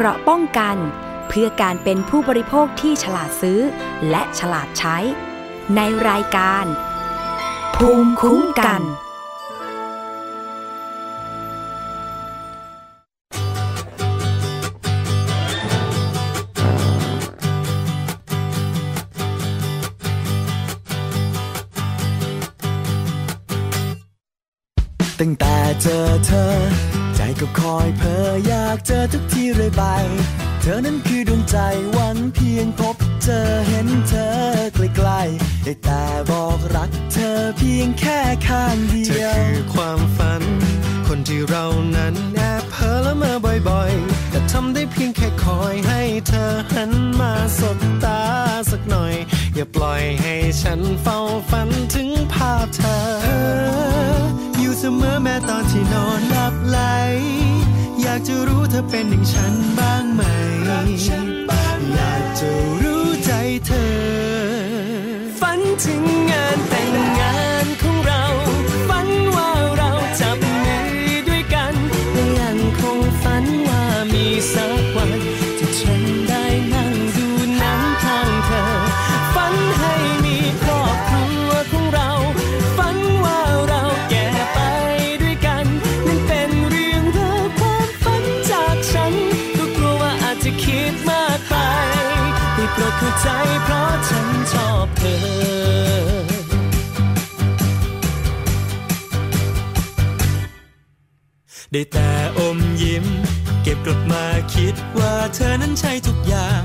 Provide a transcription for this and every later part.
เกราะป้องกัน เพื่อการเป็นผู้บริโภคที่ฉลาดซื้อ และฉลาดใช้ ในรายการ ภูมิคุ้มกันตั้งแต่เจอเธอ ก็คอยเพ้ออยากเจอทุกทีเรื่อยไป เธอนั้นคือดวงใจวังเพียงพบเจอเห็นเธอใกล้ๆได้แต่บอกรักเธอเพียงแค่ข้างเดียว เธอคือความฝัน คนที่เรานั้นแอบเพ้อและเมอบ่อยๆ แต่ทำได้เพียงแค่คอยให้เธอหันมาสบตาสักหน่อย อย่าปล่อยให้ฉันเฝ้าฝันถึงภาพเธอ เสมอแม้ตอนที่นอนหลับไหล อยากจะรู้เธอเป็นอย่างฉันบ้างไหม อยากจะรู้ใจเธอ ฝันถึงงานแต่งงาน เธอ ได้แต่อมยิ้ม เก็บกลับมาคิดว่าเธอนั้นใช่ทุกอย่าง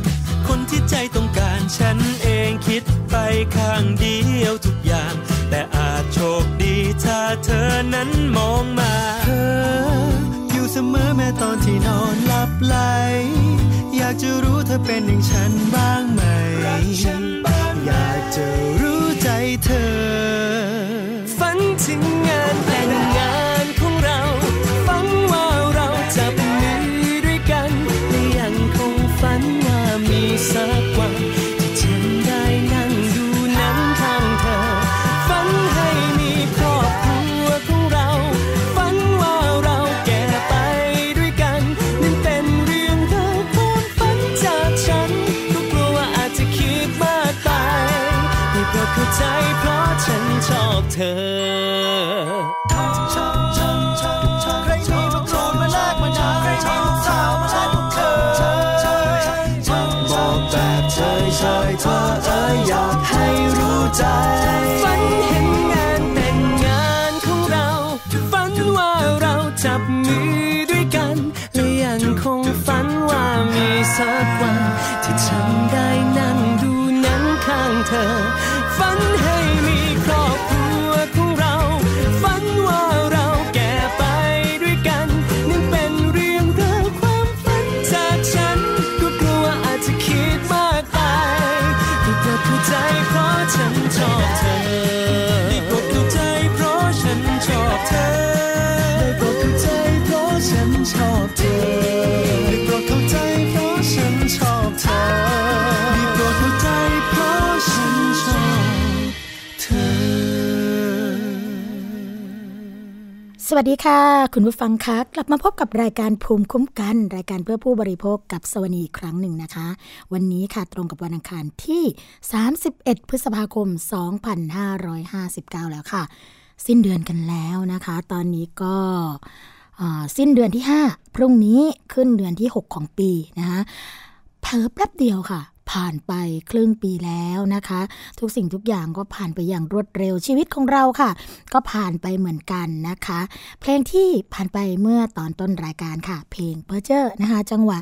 คนที่ใจต้องการฉันเองคิดไปข้างเดียวทุกอย่าง แต่อาจโชคดีถ้าเธอนั้นมองมาเธออยู่เสมอแม้ตอนที่นอนหลับไหลอยากจะรู้เธอเป็นอย่างฉันบ้างไหม อ วัสดีค่ะ คุณผู้ฟังคะกลับมาพบกับรายการภูมิคุ้มกัน รายการเพื่อผู้บริโภคกับสวนีอีกครั้งหนึ่งนะคะ วันนี้ค่ะตรงกับวันอังคารที่ 31 พฤษภาคม 2559 แล้วค่ะ สิ้นเดือนกันแล้วนะคะ ตอนนี้ก็สิ้นเดือนที่ 5 พรุ่งนี้ขึ้นเดือนที่ 6 ของปีนะคะเพิ่แป๊บเดียวค่ะ ผ่านไปครึ่งปีแล้วนะคะ ทุกสิ่งทุกอย่างก็ผ่านไปอย่างรวดเร็วชีวิตของเราค่ะ ก็ผ่านไปเหมือนกันนะคะ เพลงที่ผ่านไปเมื่อตอนต้นรายการค่ะ เพลงเพอร์เจอร์นะคะ จังหวะ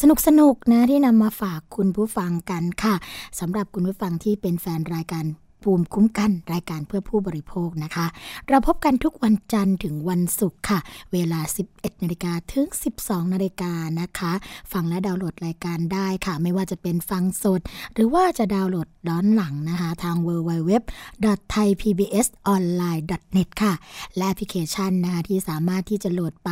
สนุกสนุกนะที่นำมาฝากคุณผู้ฟังกันค่ะสำหรับคุณผู้ฟังที่เป็นแฟนรายการ ภูมิคุ้มกันรายการเพื่อผู้บริโภคนะคะ เราพบกันทุกวันจันทร์ถึงวันศุกร์ค่ะ เวลา 11นาฬิกาถึง 12นาฬิกานะคะ ฟังและดาวน์โหลดรายการได้ค่ะ ไม่ว่าจะเป็นฟังสด หรือว่าจะดาวน์โหลดย้อนหลังนะคะ ทาง www.thaipbsonline.net ค่ะ และแอปพลิเคชันนะคะ ที่สามารถที่จะโหลดไป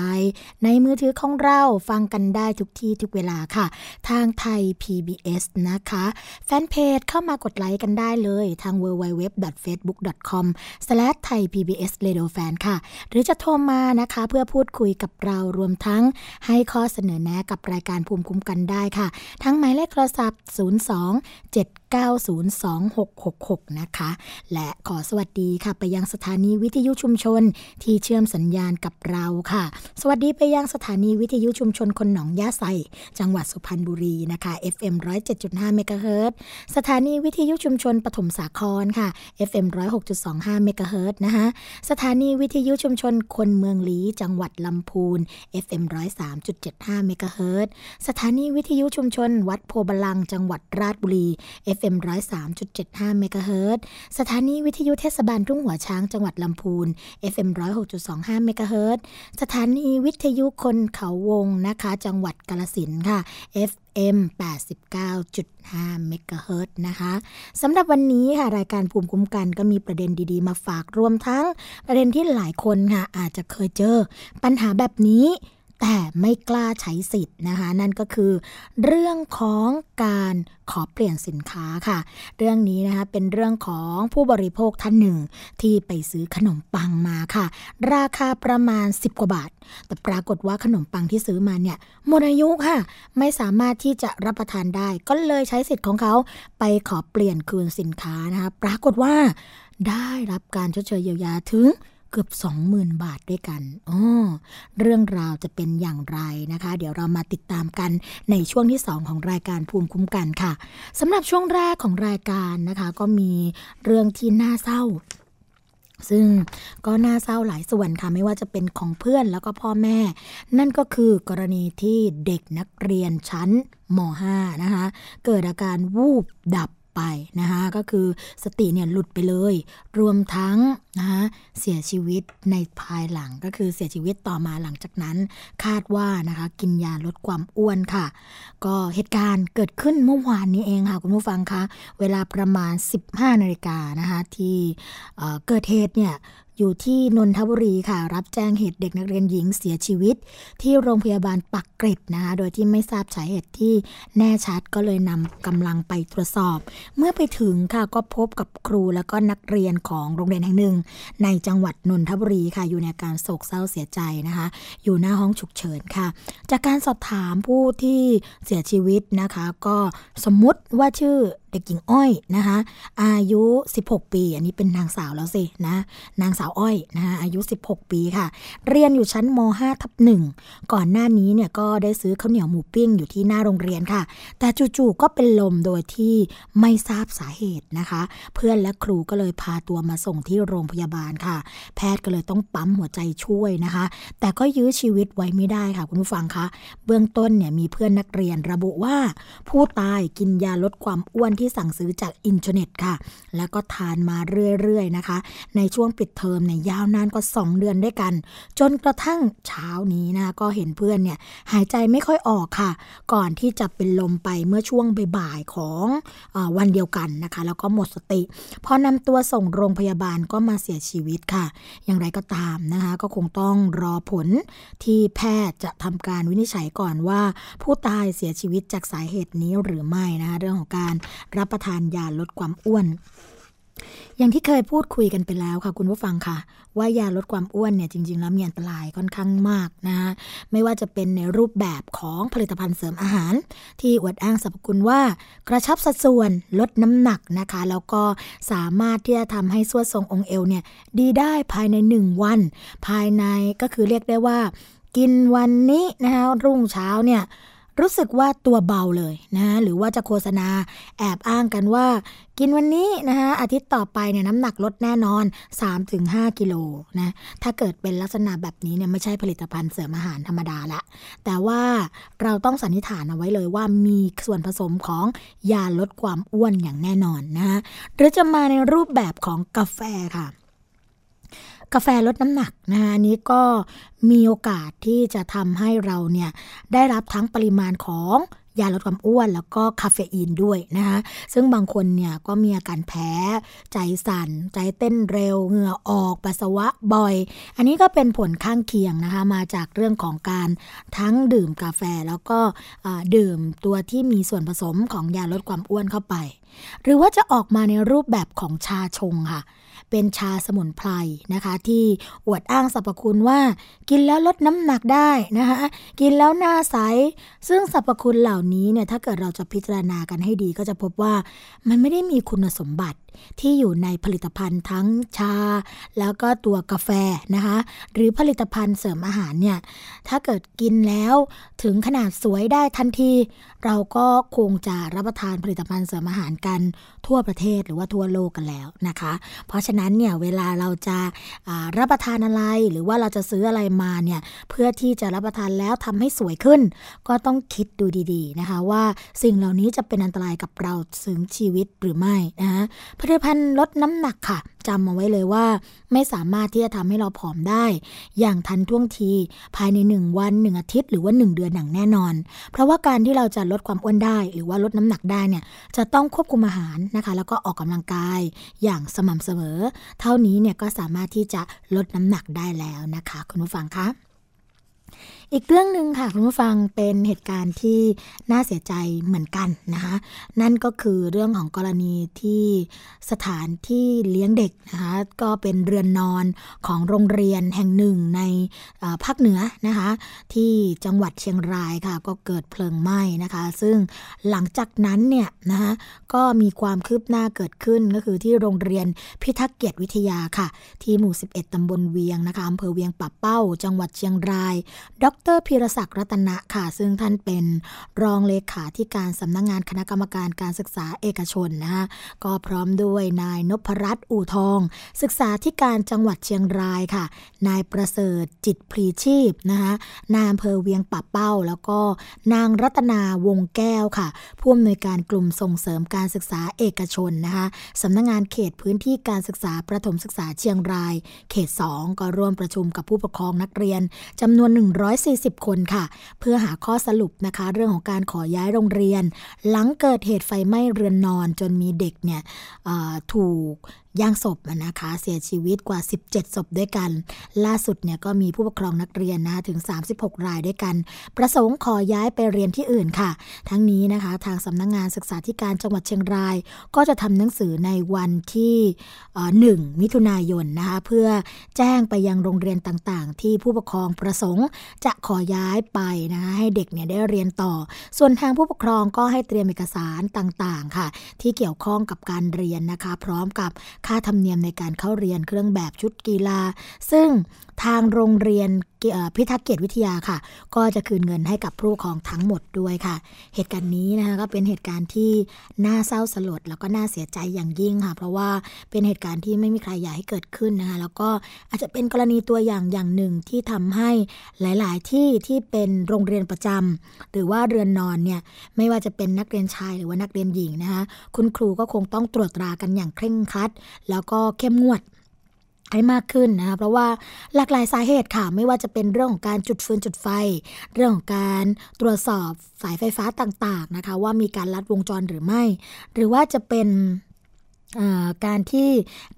ในมือถือของเราฟังกันได้ทุกที่ทุกเวลาค่ะ ทางไทย PBS นะคะ แฟนเพจเข้ามากดไลค์กันได้เลยทาง www www.facebook.com/thaipbsradiofan ค่ะ หรือจะโทรมานะคะเพื่อพูดคุยกับเรารวมทั้งให้ข้อเสนอแนะกับรายการภูมิคุ้มกันได้ค่ะ ทั้งหมายเลขโทรศัพท์ 02 7902666 นะคะ และขอสวัสดีค่ะ ไปยังสถานีวิทยุชุมชนที่เชื่อมสัญญาณกับเราค่ะ สวัสดีไปยังสถานีวิทยุชุมชนคนหนองยาไซจังหวัดสุพรรณบุรีนะคะ FM 107.5เมกะเฮิรตสถานีวิทยุชุมชนปฐมสาครค่ะ FM 106.25เมกะเฮิรตนะคะสถานีวิทยุชุมชนคนเมืองลีจังหวัดลำพูน FM 103.75เมกะเฮิรตสถานีวิทยุชุมชน วัดโพบาลัง จังหวัดราชบุรี FM 103.75เมกะเฮิรตสถานีวิทยุเทศบาลทุ่งหัวช้างจังหวัดลำพูน FM 106.25เมกะเฮิรตสถานีวิทยุคนเขาวงนะคะ จังหวัดกาลสินค่ะ FM 89.5เมกะเฮิรตนะคะสำหรับวันนี้ค่ะรายการภูมิคุ้มกันก็มีประเด็นดีๆ มาฝากรวมทั้ง ประเด็นที่หลายคนค่ะอาจจะเคยเจอ ปัญหาแบบนี้ แต่ไม่กล้าใช้สิทธิ์นะคะ นั่นก็คือเรื่องของการขอเปลี่ยนสินค้าค่ะ เรื่องนี้นะคะเป็นเรื่องของผู้บริโภคท่านหนึ่ง ที่ไปซื้อขนมปังมาค่ะ ราคาประมาณ 10 กว่าบาท แต่ปรากฏว่าขนมปังที่ซื้อมาเนี่ยหมดอายุค่ะ ไม่สามารถที่จะรับประทานได้ ก็เลยใช้สิทธิ์ของเขาไปขอเปลี่ยนคืนสินค้านะคะ ปรากฏว่าได้รับการชดเชยเยียวยาถึง เกือบ 20,000 บาทด้วยกันอ๋อเรื่องราวจะเป็นอย่างไรนะคะ เดี๋ยวเรามาติดตามกันในช่วงที่ 2 ของรายการภูมิคุ้มกันค่ะสำหรับช่วงแรกของรายการนะคะ ก็มีเรื่องที่น่าเศร้าซึ่งก็น่าเศร้าหลายส่วนค่ะ ไม่ว่าจะเป็นของเพื่อนแล้วก็พ่อแม่ นั่นก็คือกรณีที่เด็กนักเรียนชั้นม .5 นะคะ เกิดอาการวูบดับ ไปนะคะก็คือสติเนี่ยหลุดไปเลย รวมทั้งนะคะเสียชีวิตในภายหลังก็คือเสียชีวิตต่อมาหลังจากนั้น คาดว่านะคะกินยาลดความอ้วนค่ะ ก็เหตุการณ์เกิดขึ้นเมื่อวานนี้เองค่ะคุณผู้ฟังคะเวลาประมาณ 15นาฬิกานะคะที่เกิดเหตุเนี่ย อยู่ที่นนทบุรีค่ะ รับแจ้งเหตุเด็กนักเรียนหญิงเสียชีวิต ที่โรงพยาบาลปักเกร็ดนะคะโดยที่ไม่ทราบสาเหตุที่แน่ชัดก็เลยนำกำลังไปตรวจสอบ เมื่อไปถึงค่ะก็พบกับครูแล้วก็นักเรียนของโรงเรียนแห่งหนึ่ง ในจังหวัดนนทบุรีค่ะ อยู่ในการโศกเศร้าเสียใจนะคะ อยู่หน้าห้องฉุกเฉินค่ะ จากการสอบถามผู้ที่เสียชีวิตนะคะ ก็สมมุติว่าชื่อเด็กหญิงอ้อยนะคะอายุ 16 ปี อันนี้เป็นนางสาวแล้วสินะนางสาวอ้อยนะคะอายุ 16 ปีค่ะ เรียนอยู่ชั้นม5ทับหนึ่งก่อนหน้านี้เนี่ยก็ได้ซื้อข้าวเหนียวหมูปิ้งอยู่ที่หน้าโรงเรียนค่ะ แต่จู่ๆก็เป็นลมโดยที่ไม่ทราบสาเหตุนะคะ เพื่อนและครูก็เลยพาตัวมาส่งที่โรงพยาบาลค่ะ แพทย์ก็เลยต้องปั๊มหัวใจช่วยนะคะ แต่ก็ยื้อชีวิตไว้ไม่ได้ค่ะคุณผู้ฟังคะเบื้องต้นเนี่ยมีเพื่อนนักเรียนระบุว่า ผู้ตายกินยาลดความอ้วนที่สั่งซื้อจากอินเทอร์เน็ตค่ะ แล้วก็ทานมาเรื่อยๆนะคะ ในช่วงปิดเทอมเนี่ยยาวนานกว่า 2 เดือนด้วยกัน จนกระทั่งเช้านี้นะก็เห็นเพื่อนเนี่ยหายใจไม่ค่อยออกค่ะ ก่อนที่จะเป็นลมไปเมื่อช่วงบ่ายๆของอวันเดียวกันนะคะ แล้วก็หมดสติพอนำตัวส่งโรงพยาบาลก็มาเสียชีวิตค่ะ อย่างไรก็ตามนะคะก็คงต้องรอผลที่แพทย์จะทำการวินิจฉัยก่อนว่า ผู้ตายเสียชีวิตจากสาเหตุนี้หรือไม่นะคะเรื่องของการรับประทานยาลดความอ้วน อย่างที่เคยพูดคุยกันไปแล้วค่ะคุณผู้ฟังค่ะ ว่ายาลดความอ้วนเนี่ยจริง ๆ แล้วมีอันตรายค่อนข้างมากนะะไม่ว่าจะเป็นในรูปแบบของผลิตภัณฑ์เสริมอาหาร ที่อวดอ้างสรรพคุณว่ากระชับสัดส่วนลดน้ำหนักนะคะ แล้วก็สามารถที่จะทำให้ส่วนทรงองค์เอวเนี่ยดีได้ภายใน 1 วัน ภายในก็คือเรียกได้ว่า กินวันนี้นะคะรุ่งเช้าเนี่ย รู้สึกว่าตัวเบาเลยนะหรือว่าจะโฆษณาแอบอ้างกันว่า กินวันนี้นะคะอาทิตย์ต่อไปเนี่ยน้ำหนักลดแน่นอน 3-5 กิโลนะถ้าเกิดเป็นลักษณะแบบนี้เนี่ยไม่ใช่ผลิตภัณฑ์เสริมอาหารธรรมดาละ แต่ว่าเราต้องสันนิษฐานเอาไว้เลยว่ามีส่วนผสมของยาลดความอ้วนอย่างแน่นอนนะหรือจะมาในรูปแบบของกาแฟค่ะ กาแฟลดน้ำหนักนะคะนี้ก็มีโอกาสที่จะทำให้เราเนี่ยได้รับทั้งปริมาณของยาลดความอ้วนแล้วก็คาเฟอีนด้วยนะคะซึ่งบางคนเนี่ยก็มีอาการแพ้ ใจสั่น ใจเต้นเร็ว เหงื่อออกปัสสาวะบ่อย อันนี้ก็เป็นผลข้างเคียงนะคะ มาจากเรื่องของการทั้งดื่มกาแฟแล้วก็ดื่มตัวที่มีส่วนผสมของยาลดความอ้วนเข้าไป หรือว่าจะออกมาในรูปแบบของชาชงค่ะ เป็นชาสมุนไพรนะคะ ที่อวดอ้างสรรพคุณว่า กินแล้วลดน้ำหนักได้นะคะ กินแล้วหน้าใส ซึ่งสรรพคุณเหล่านี้เนี่ยถ้าเกิดเราจะพิจารณากันให้ดีก็จะพบว่ามันไม่ได้มีคุณสมบัติที่อยู่ในผลิตภัณฑ์ทั้งชา แล้วก็ตัวกาแฟนะคะ หรือผลิตภัณฑ์เสริมอาหารเนี่ย ถ้าเกิดกินแล้วถึงขนาดสวยได้ทันที เราก็คงจะรับประทานผลิตภัณฑ์เสริมอาหารกันทั่วประเทศหรือว่าทั่วโลกกันแล้วนะคะ เพราะฉะนั้นเนี่ยเวลาเราจะรับประทานอะไร หรือว่าเราจะซื้ออะไรมาเนี่ยเพื่อที่จะรับประทานแล้วทำให้สวยขึ้น ก็ต้องคิดดูดี ๆนะคะ ว่าสิ่งเหล่านี้จะเป็นอันตรายกับเราถึงชีวิตหรือไม่นะคะผลิตภัณฑ์ลดน้ำหนักค่ะจำเอาไว้เลยว่า ไม่สามารถที่จะทำให้เราผอมได้ อย่างทันท่วงที ภายใน 1 วัน 1 อาทิตย์ หรือว่า 1 เดือนอย่างแน่นอน เพราะว่าการที่เราจะลดความอ้วนได้ หรือว่าลดน้ำหนักได้เนี่ยจะต้องควบคุมอาหารนะคะ แล้วก็ออกกำลังกายอย่างสม่ำเสมอ เท่านี้เนี่ยก็สามารถที่จะลดน้ำหนักได้แล้วนะคะ คุณผู้ฟังคะ อีกเรื่องหนึ่งค่ะคุณผู้ฟังเป็นเหตุการณ์ที่น่าเสียใจเหมือนกันนะคะนั่นก็คือเรื่องของกรณีที่สถานที่เลี้ยงเด็กนะคะก็เป็นเรือนนอนของโรงเรียนแห่งหนึ่งในภาคเหนือนะคะที่จังหวัดเชียงรายค่ะก็เกิดเพลิงไหม้นะคะ ซึ่งหลังจากนั้นเนี่ยนะคะก็มีความคืบหน้าเกิดขึ้นก็คือที่โรงเรียนพิทักษ์เกียรติวิทยาค่ะ ที่หมู่ 11ตำบลเวียงนะคะอำเภอเวียงปับเป้า จังหวัดเชียงรายดรรพีรศักดิ์รัตนะค่ะ ซึ่งท่านเป็นรองเลขาธิการสำนักงงานคณะกรรมการการศึกษาเอกชนนะคะก็พร้อมด้วยนายนพรัตน์อู่ทอง ศึกษาธิการจังหวัดเชียงรายค่ะ นายประเสริฐจิตพลีชีพนะคะนายอำเภอเวียงปับเป้า แล้วก็นางรัตนาวงแก้วค่ะ ผู้อำนวยการกลุ่มส่งเสริมการศึกษาเอกชนนะคะสำนักงงานเขตพื้นที่การศึกษาประถมศึกษาเชียงราย เขต 2 ก็ร่วมประชุมกับผู้ปกครองนักเรียนจำนวน140 คนค่ะ เพื่อหาข้อสรุปนะคะ เรื่องของการขอย้ายโรงเรียน หลังเกิดเหตุไฟไหม้เรือนนอนจนมีเด็กเนี่ยถูกย่างศพนะคะ เสียชีวิตกว่า 17 ศพด้วยกัน ล่าสุดเนี่ยก็มีผู้ปกครองนักเรียนนะถึง 36 รายด้วยกัน ประสงค์ขอย้ายไปเรียนที่อื่นค่ะ ทั้งนี้นะคะ ทางสำนักงงานศึกษาธิการจังหวัดเชียงราย ก็จะทำหนังสือในวันที่หนึ่งมิถุนายนนะคะ เพื่อแจ้งไปยังโรงเรียนต่างๆ ที่ผู้ปกครองประสงค์จะขอย้ายไปนะคะให้เด็กเนี่ยได้เรียนต่อ ส่วนทางผู้ปกครองก็ให้เตรียมเอกสารต่างๆ ค่ะ ที่เกี่ยวข้องกับการเรียนนะคะ พร้อมกับค่าธรรมเนียมในการเข้าเรียนเครื่องแบบชุดกีฬา ซึ่ง ทางโรงเรียนพิทักษ์เกียรติวิทยาค่ะ ก็จะคืนเงินให้กับผู้ปกครองทั้งหมดด้วยค่ะ เหตุการณ์นี้นะคะก็เป็นเหตุการณ์ที่น่าเศร้าสลด แล้วก็น่าเสียใจอย่างยิ่งค่ะ เพราะว่าเป็นเหตุการณ์ที่ไม่มีใครอยากให้เกิดขึ้นนะคะแล้วก็อาจจะเป็นกรณีตัวอย่างอย่างหนึ่งที่ทำให้หลาย ๆ ที่ที่เป็นโรงเรียนประจำหรือว่าเรือนนอนเนี่ยไม่ว่าจะเป็นนักเรียนชายหรือว่านักเรียนหญิงนะคะคุณครูก็คงต้องตรวจตรากันอย่างเคร่งครัด แล้วก็เข้มงวด ให้มากขึ้นนะคะเพราะว่าหลากหลายสาเหตุค่ะ ไม่ว่าจะเป็นเรื่องของการจุดฟืนจุดไฟ เรื่องของการตรวจสอบสายไฟฟ้าต่างๆนะคะ ว่ามีการลัดวงจรหรือไม่ หรือว่าจะเป็นการที่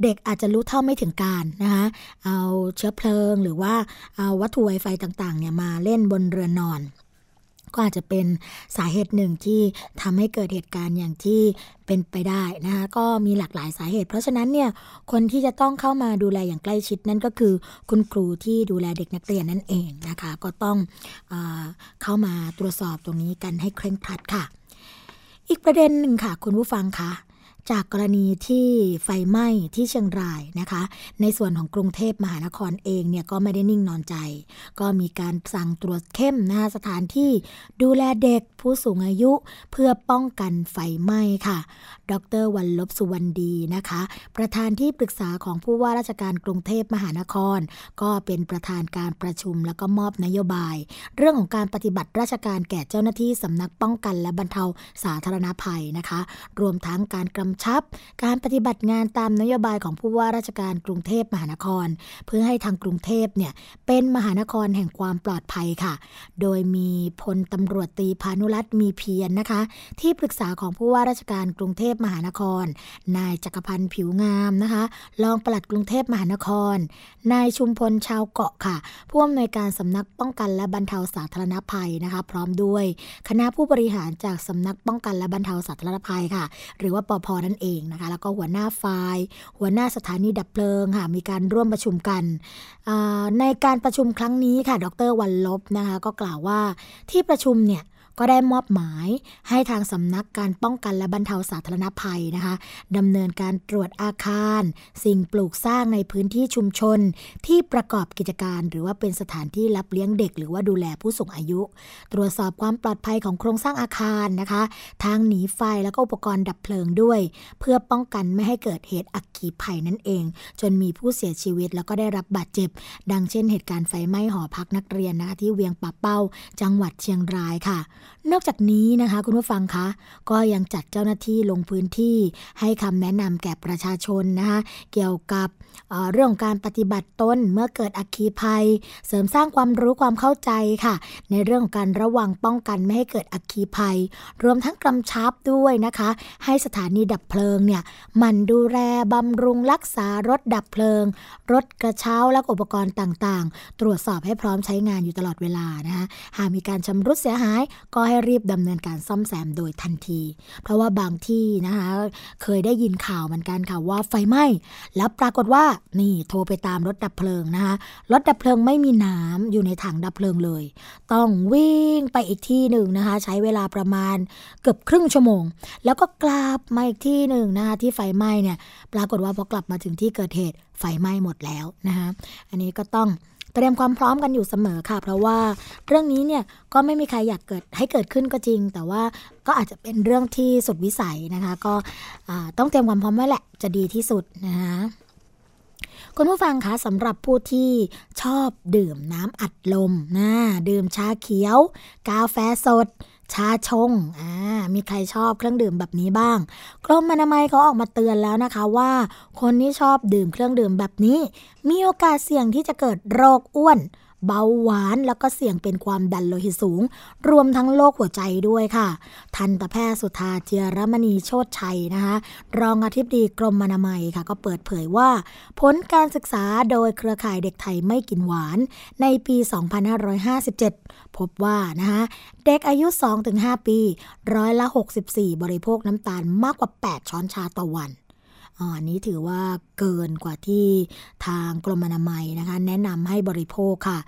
เด็กอาจจะรู้เท่าไม่ถึงการนะคะเอาเชื้อเพลิงหรือว่าเอาวัตถุไวไฟต่างๆเนี่ยมาเล่นบนเรือนนอน ก็อาจจะเป็นสาเหตุหนึ่งที่ทำให้เกิดเหตุการณ์อย่างที่เป็นไปได้นะคะก็มีหลากหลายสาเหตุ เพราะฉะนั้นเนี่ยคนที่จะต้องเข้ามาดูแลอย่างใกล้ชิดนั่นก็คือคุณครูที่ดูแลเด็กนักเรียนนั่นเองนะคะ ก็ต้องอเข้ามาตรวจสอบตรงนี้กันให้เคร่งครัดค่ะ อีกประเด็นหนึ่งค่ะ คุณผู้ฟังคะ จากกรณีที่ไฟไหม้ที่เชียงรายนะคะ ในส่วนของกรุงเทพมหานครเองเนี่ยก็ไม่ได้นิ่งนอนใจ ก็มีการสั่งตรวจเข้มนะคะสถานที่ดูแลเด็กผู้สูงอายุเพื่อป้องกันไฟไหม้ค่ะ ดรวันลบสุวรรณดีนะคะ ประธานที่ปรึกษาของผู้ว่าราชการกรุงเทพมหานคร ก็เป็นประธานการประชุมแล้วก็มอบนโยบาย เรื่องของการปฏิบัติราชการแก่เจ้าหน้าที่สำนักป้องกันและบรรเทาสาธารณภัยนะคะ รวมทั้งการกำำชับ การปฏิบัติงานตามนโยบายของผู้ว่าราชการกรุงเทพมหานคร เพื่อให้ทางกรุงเทพเนี่ยเป็นมหานครแห่งความปลอดภัยค่ะ โดยมีพลตำรวจตีพานุรัตน์มีเพียรนนะคะ ที่ปรึกษาของผู้ว่าราชการกรุงเทพมหานคร นายจักรพันธ์ผิวงามนะคะรองปลัดกรุงเทพมหานคร นายชุมพลชาวเกาะค่ะ ผู้อำนวยการสำนักป้องกันและบรรเทาสาธารณภัยนะคะ พร้อมด้วย คณะผู้บริหารจากสำนักป้องกันและบรรเทาสาธารณภัยค่ะ หรือว่าปพนั่นเองนะคะ แล้วก็หัวหน้าฝ่าย หัวหน้าสถานีดับเพลิงค่ะ มีการร่วมประชุมกัน ในการประชุมครั้งนี้ค่ะ ดรวันลบนะคะ ก็กล่าวว่าที่ประชุมเนี่ย ก็ได้มอบหมายให้ทางสำนักการป้องกันและบรรเทาสาธารณภัยนะคะดำเนินการตรวจอาคาร สิ่งปลูกสร้างในพื้นที่ชุมชน ที่ประกอบกิจการ หรือว่าเป็นสถานที่รับเลี้ยงเด็ก หรือว่าดูแลผู้สูงอายุ ตรวจสอบความปลอดภัยของโครงสร้างอาคารนะคะทางหนีไฟแล้วก็อุปกรณ์ดับเพลิงด้วย เพื่อป้องกันไม่ให้เกิดเหตุอักขีภัยนั่นเอง จนมีผู้เสียชีวิตแล้วก็ได้รับบาดเจ็บ ดังเช่นเหตุการณ์ไฟไหม้หอพักนักเรียนนะคะที่เวียงป่าเป้า จังหวัดเชียงรายค่ะนอกจากนี้นะคะคุณผู้ฟังคะก็ยังจัดเจ้าหน้าที่ลงพื้นที่ให้คำแนะนำแก่ประชาชนนะคะเกี่ยวกับเเรื่องการปฏิบัติตนเมื่อเกิดอัคคีภัย เสริมสร้างความรู้ความเข้าใจค่ะ ในเรื่องการระวังป้องกันไม่ให้เกิดอัคคีภัย รวมทั้งกำชับด้วยนะคะ ให้สถานีดับเพลิงเนี่ยมันดูแลบำรุงรักษารถดับเพลิง รถกระเช้าและอุปกรณ์ต่างๆ ตรวจสอบให้พร้อมใช้งานอยู่ตลอดเวลานะคะหากมีการชำรุดเสียหายก็ให้รีบดำเนินการซ่อมแซมโดยทันที เพราะว่าบางที่นะคะเคยได้ยินข่าวเหมือนกันค่ะว่าไฟไหม้แล้วปรากฏว่านี่โทรไปตามรถดับเพลิงนะคะรถดับเพลิงไม่มีน้ำอยู่ในถังดับเพลิงเลย ต้องวิ่งไปอีกที่หนึ่งนะคะใช้เวลาประมาณเกือบครึ่งชั่วโมง แล้วก็กลับมาอีกที่หนึ่งนะคะที่ไฟไหม้เนี่ยปรากฏว่าพอกลับมาถึงที่เกิดเหตุไฟไหม้หมดแล้วนะคะอันนี้ก็ต้อง เตรียมความพร้อมกันอยู่เสมอค่ะ เพราะว่าเรื่องนี้เนี่ยก็ไม่มีใครอยากเกิดให้เกิดขึ้นก็จริง แต่ว่าก็อาจจะเป็นเรื่องที่สุดวิสัยนะคะ ก็ต้องเตรียมความพร้อมไว้แหละจะดีที่สุดนะคะคุณผู้ฟังคะสำหรับผู้ที่ชอบดื่มน้ำอัดลมนะดื่มชาเขียว กาแฟสด ชาชงอ่ามีใครชอบเครื่องดื่มแบบนี้บ้าง กรมอนามัยเขาออกมาเตือนแล้วนะคะว่า คนที่ชอบดื่มเครื่องดื่มแบบนี้ มีโอกาสเสี่ยงที่จะเกิดโรคอ้วน เบาหวานแล้วก็เสี่ยงเป็นความดันโลหิตสูง รวมทั้งโรคหัวใจด้วยค่ะ ทันตแพทย์สุธาเจียรมณีโชตชัยนะคะ รองอธิบดีกรมอนามัยค่ะ ก็เปิดเผยว่า ผลการศึกษาโดยเครือข่ายเด็กไทยไม่กินหวาน ในปี 2557 พบว่านะคะเด็กอายุ 2-5 ปี ร้อยละ 64 บริโภคน้ำตาลมากกว่า 8 ช้อนชาต่อวัน อันนี้ถือว่าเกินกว่าที่ทางกรมอนามัยนะคะ แนะนำให้บริโภคค่ะ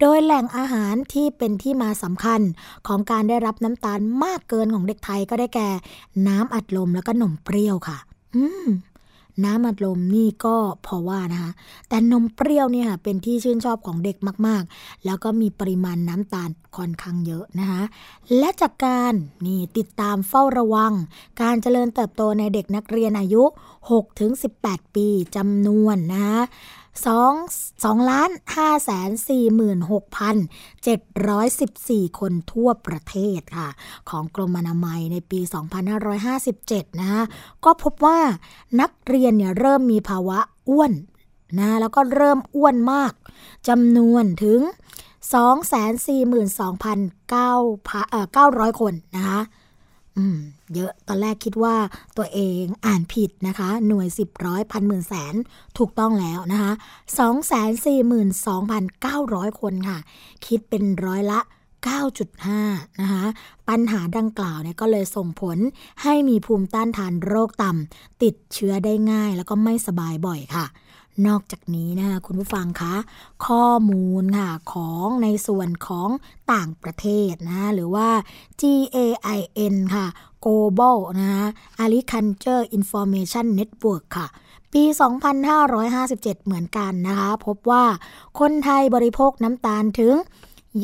โดยแหล่งอาหารที่เป็นที่มาสำคัญของการได้รับน้ำตาลมากเกินของเด็กไทยก็ได้แก่ น้ำอัดลมแล้วก็นมเปรี้ยวค่ะ อืม น้ำอัดลมนี่ก็พอว่านะคะ แต่นมเปรี้ยวเนี่ยเป็นที่ชื่นชอบของเด็กมากๆ แล้วก็มีปริมาณน้ำตาลค่อนข้างเยอะนะคะ และจากการนี่ติดตามเฝ้าระวัง การเจริญเติบโตในเด็กนักเรียนอายุ 6-18 ปีจำนวนนะคะ 2 2ล้าน5แสน46,714 คนทั่วประเทศค่ะ ของกรมอนามัยในปี 2557 นะคะก็พบว่านักเรียนเนี่ยเริ่มมีภาวะอ้วนนะแล้วก็เริ่มอ้วนมากจำนวนถึง 242,900 คนนะคะ เยอะตอนแรกคิดว่าตัวเองอ่านผิดนะคะ หน่วยสิบร้อยพันหมื่นแสนถูกต้องแล้วนะคะสองแสนสี่หมื่นสองพันเก้าร้อยคนค่ะ คิดเป็นร้อยละ 9.5 นะคะปัญหาดังกล่าวเนี่ยก็เลยส่งผลให้มีภูมิต้านทานโรคต่ำติดเชื้อได้ง่ายแล้วก็ไม่สบายบ่อยค่ะ นอกจากนี้นะคะคุณผู้ฟังคะข้อมูลค่ะของในส่วนของต่างประเทศนะหรือว่า GAIN ค่ะ Global นะะ Agriculture Information Network ค่ะ ปี 2557 เหมือนกันนะคะ พบว่าคนไทยบริโภคน้ำตาลถึง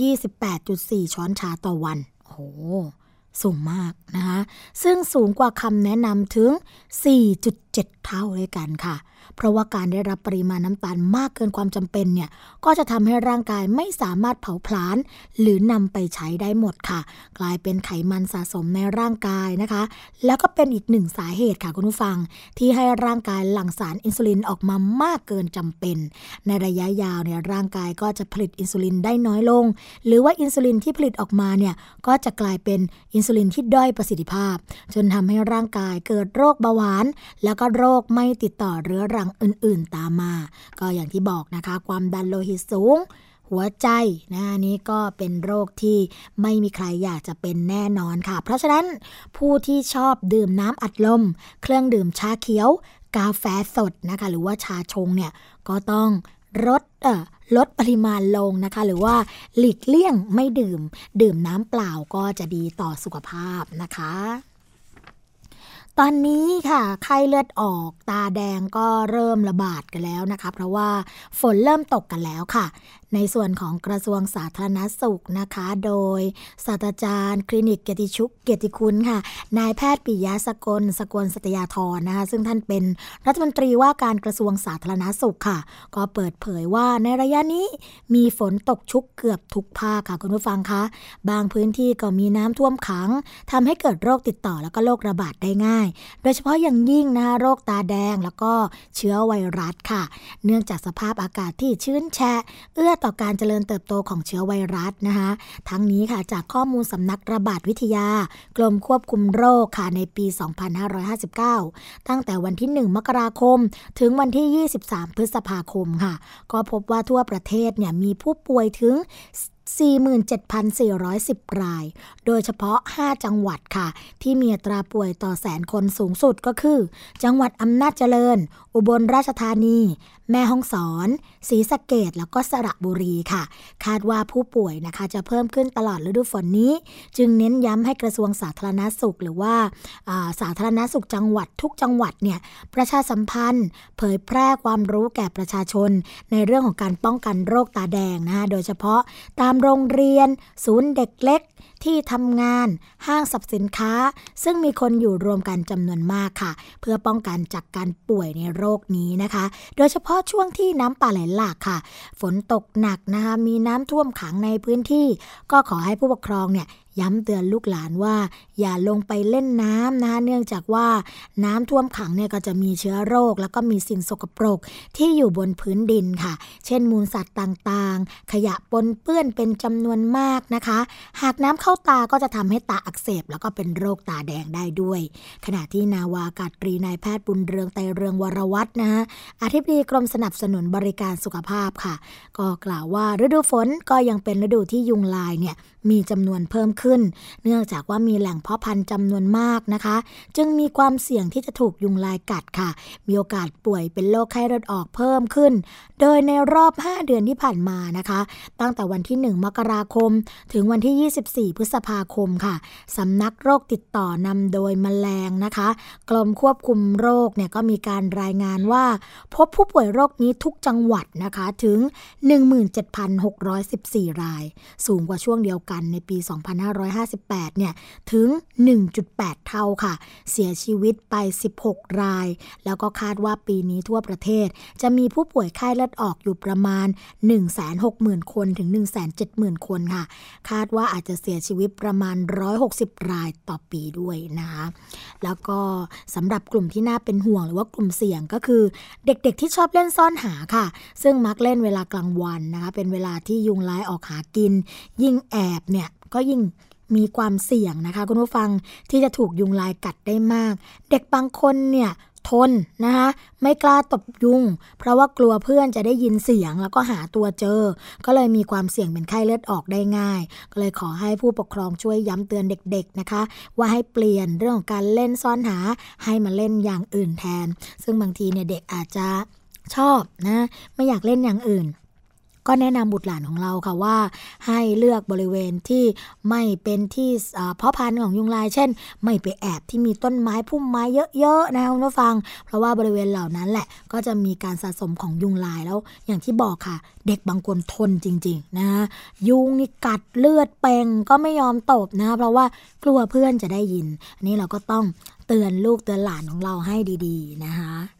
28.4 ช้อนชาต่อวัน โอ้โห สูงมากนะคะ ซึ่งสูงกว่าคำแนะนำถึง 4.7 เท่าด้วยกันค่ะ เพราะว่าการได้รับปริมาณน้ำตาลมากเกินความจำเป็นเนี่ยก็จะทำให้ร่างกายไม่สามารถเผาผลาญหรือนำไปใช้ได้หมดค่ะ กลายเป็นไขมันสะสมในร่างกายนะคะ แล้วก็เป็นอีกหนึ่งสาเหตุค่ะคุณผู้ฟัง ที่ให้ร่างกายหลั่งสารอินซูลินออกมามากเกินจำเป็น ในระยะยาวเนี่ยร่างกายก็จะผลิตอินซูลินได้น้อยลง หรือว่าอินซูลินที่ผลิตออกมาเนี่ยก็จะกลายเป็นอินซูลินที่ด้อยประสิทธิภาพ จนทำให้ร่างกายเกิดโรคเบาหวาน แล้วก็โรคไม่ติดต่อเรื้อรังอื่นๆตามมา ก็อย่างที่บอกนะคะ ความดันโลหิตสูง หัวใจนะนี่ก็เป็นโรคที่ไม่มีใครอยากจะเป็นแน่นอนค่ะ เพราะฉะนั้นผู้ที่ชอบดื่มน้ำอัดลม เครื่องดื่มชาเขียว กาแฟสดนะคะ หรือว่าชาชงเนี่ยก็ต้องลดเอ่อลดปริมาณลงนะคะ หรือว่าหลีกเลี่ยงไม่ดื่ม ดื่มน้ำเปล่าก็จะดีต่อสุขภาพนะคะ ตอนนี้ค่ะ ไข้เลือดออกตาแดงก็เริ่มระบาดกันแล้วนะคะ เพราะว่าฝนเริ่มตกกันแล้วค่ะ ในส่วนของกระทรวงสาธารณสุขนะคะ โดยศาสตราจารย์คลินิกเกียรติชุกเกียรติคุณค่ะ นายแพทย์ปิยะสกลสกลสตยาธรนะคะ ซึ่งท่านเป็นรัฐมนตรีว่าการกระทรวงสาธารณสุขค่ะ ก็เปิดเผยว่าในระยะนี้มีฝนตกชุกเกือบทุกภาคค่ะคุณผู้ฟังคะ บางพื้นที่ก็มีน้ำท่วมขังทำให้เกิดโรคติดต่อแล้วก็โรคระบาดได้ง่าย โดยเฉพาะอย่างยิ่งนะคะโรคตาแดงแล้วก็เชื้อไวรัสค่ะ เนื่องจากสภาพอากาศที่ชื้นแฉะเอื้อต่อการเจริญเติบโตของเชื้อไวรัสนะคะทั้งนี้ค่ะจากข้อมูลสำนักระบาดวิทยากรมควบคุมโรคค่ะในปี 2559 ตั้งแต่วันที่ 1 มกราคม ถึงวันที่ 23 พฤษภาคมค่ะ ก็พบว่าทั่วประเทศเนี่ยมีผู้ป่วยถึง47,410 ราย โดยเฉพาะ 5 จังหวัดค่ะ ที่มีอัตราป่วยต่อแสนคนสูงสุดก็คือ จังหวัดอำนาจเจริญ อุบลราชธานี แม่ฮ่องสอนศรีสะเกดแล้วก็สระบุรีค่ะ คาดว่าผู้ป่วยนะคะจะเพิ่มขึ้นตลอดฤดูฝนนี้ จึงเน้นย้ำให้กระทรวงสาธารณาสุข หรือว่าาสาธารณาสุขจังหวัดทุกจังหวัดเนี่ยประชาสัมพันธ์ เผยแพร่ความรู้แก่ประชาชน ในเรื่องของการป้องกันโรคตาแดงนะคะโดยเฉพาะตามโรงเรียน ศูนย์เด็กเล็กที่ทำงานห้างสรรพสินค้า ซึ่งมีคนอยู่รวมกันจำนวนมากค่ะ เพื่อป้องกันจากการป่วยในโรคนี้นะคะ โดยเฉพาะช่วงที่น้ำป่าไหลหลากค่ะ ฝนตกหนักนะคะมีน้ำท่วมขังในพื้นที่ ก็ขอให้ผู้ปกครองเนี่ย ย้ำเตือนลูกหลานว่า อย่าลงไปเล่นน้ำนะเนื่องจากว่าน้ำท่วมขังเนี่ยก็จะมีเชื้อโรค แล้วก็มีสิ่งสกปรกที่อยู่บนพื้นดินค่ะ เช่น มูลสัตว์ต่างๆ ขยะปนเปื้อนเป็นจำนวนมากนะคะ หากน้ำเข้าตาก็จะทำให้ตาอักเสบ แล้วก็เป็นโรคตาแดงได้ด้วย ขณะที่นาวากาตรีนายแพทย์บุญเรืองไตเรืองวรวัฒน์นะคะอธิบดีกรมสนับสนุนบริการสุขภาพค่ะ ก็กล่าวว่าฤดูฝนก็ยังเป็นฤดูที่ยุงลายเนี่ยมีจำนวนเพิ่มขึ้น เนื่องจากว่ามีแหล่งเพาะพันธุ์จำนวนมากนะคะ จึงมีความเสี่ยงที่จะถูกยุงลายกัดค่ะ มีโอกาสป่วยเป็นโรคไข้เลือดออกเพิ่มขึ้น โดยในรอบ 5 เดือนที่ผ่านมานะคะ ตั้งแต่วันที่ 1 มกราคม ถึงวันที่ 24 พฤษภาคมค่ะสำนักโรคติดต่อนำโดยมแมลงนะคะ กรมควบคุมโรคเนี่ยก็มีการรายงานว่า พบผู้ป่วยโรคนี้ทุกจังหวัดนะคะถึง 17,614 ราย สูงกว่าช่วงเดียวกันในปี 2558 เนี่ย ถึง 1.8 เท่าค่ะ เสียชีวิตไป 16 ราย แล้วก็คาดว่าปีนี้ทั่วประเทศ จะมีผู้ป่วยไข้เลือดออกอยู่ประมาณ 160,000 คนถึง 170,000 คนค่ะ คาดว่าอาจจะเสียชีวิตประมาณ 160 รายต่อปีด้วยนะคะ แล้วก็สำหรับกลุ่มที่น่าเป็นห่วงหรือว่ากลุ่มเสี่ยงก็คือ เด็กๆที่ชอบเล่นซ่อนหาค่ะ ซึ่งมักเล่นเวลากลางวันนะคะ เป็นเวลาที่ยุงลายออกหากิน ยิ่งแอบเนี่ยก็ยิ่งมีความเสี่ยงนะคะคุณผู้ฟังที่จะถูกยุงลายกัดได้มาก เด็กบางคนเนี่ยทนนะคะไม่กล้าตบยุง เพราะว่ากลัวเพื่อนจะได้ยินเสียงแล้วก็หาตัวเจอ ก็เลยมีความเสี่ยงเป็นไข้เลือดออกได้ง่าย ก็เลยขอให้ผู้ปกครองช่วยย้ำเตือนเด็กๆนะคะ ว่าให้เปลี่ยนเรื่องของการเล่นซ่อนหาให้มาเล่นอย่างอื่นแทน ซึ่งบางทีเนี่ยเด็กอาจจะชอบนะไม่อยากเล่นอย่างอื่น ก็แนะนำบุตรหลานของเราค่ะว่า ให้เลือกบริเวณที่ไม่เป็นที่เพาะพันธุ์ของยุงลาย เช่น ไม่ไปแอบที่มีต้นไม้พุ่มไม้เยอะๆนะคุณผู้ฟัง เพราะว่าบริเวณเหล่านั้นแหละก็จะมีการสะสมของยุงลายแล้ว อย่างที่บอกค่ะ เด็กบางคนทนจริง ๆ นะยุงนี่กัดเลือดเป่งก็ไม่ยอมตบนะเพราะว่ากลัวเพื่อนจะได้ยิน อันนี้เราก็ต้องเตือนลูกเตือนหลานของเราให้ดี ๆ นะคะ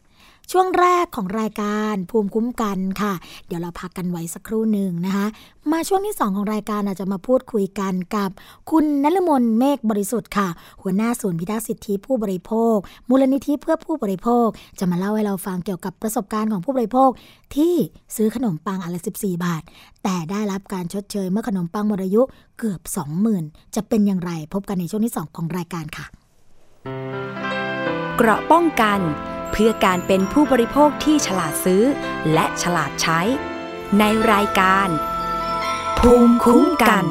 ช่วงแรกของรายการภูมิคุ้มกันค่ะ เดี๋ยวเราพักกันไว้สักครู่หนึ่งนะคะ มาช่วงที่ 2 ของรายการอาจจะมาพูดคุยกันกับ คุณนลมนเมฆบริสุทธิ์ค่ะ หัวหน้าศูนย์พิทักษ์สิทธิผู้บริโภค มูลนิธิเพื่อผู้บริโภค จะมาเล่าให้เราฟังเกี่ยวกับประสบการณ์ของผู้บริโภค ที่ซื้อขนมปังอันละ 14 บาท แต่ได้รับการชดเชยเมื่อขนมปังหมดอายุเกือบ 20,000 จะเป็นอย่างไรพบกันในช่วงที่ 2 ของรายการค่ะ เกราะป้องกัน เพื่อการเป็นผู้บริโภคที่ฉลาดซื้อ และฉลาดใช้ ในรายการ ภูมิคุ้มกัน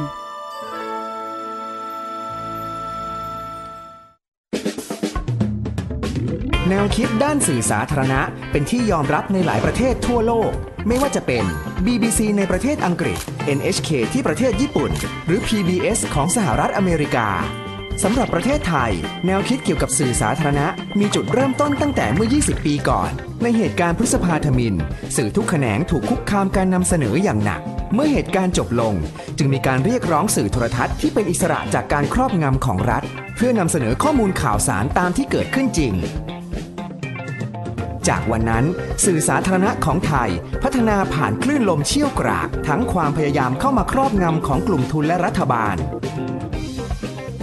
แนวคิดด้านสื่อสาธารณะ เป็นที่ยอมรับในหลายประเทศทั่วโลก ไม่ว่าจะเป็น BBC ในประเทศอังกฤษ NHK ที่ประเทศญี่ปุ่น หรือ PBS ของสหรัฐอเมริกา สำหรับประเทศไทย แนวคิดเกี่ยวกับสื่อสาธารณะ มีจุดเริ่มต้นตั้งแต่เมื่อ 20 ปีก่อน ในเหตุการณ์พฤษภาธมิน สื่อทุกแขนงถูกคุกคามการนำเสนออย่างหนัก เมื่อเหตุการณ์จบลง จึงมีการเรียกร้องสื่อโทรทัศน์ที่เป็นอิสระจากการครอบงำของรัฐ เพื่อนำเสนอข้อมูลข่าวสารตามที่เกิดขึ้นจริงจากวันนั้นสื่อสาธารณะของไทย พัฒนาผ่านคลื่นลมเชี่ยวกราก ทั้งความพยายามเข้ามาครอบงำของกลุ่มทุนและรัฐบาล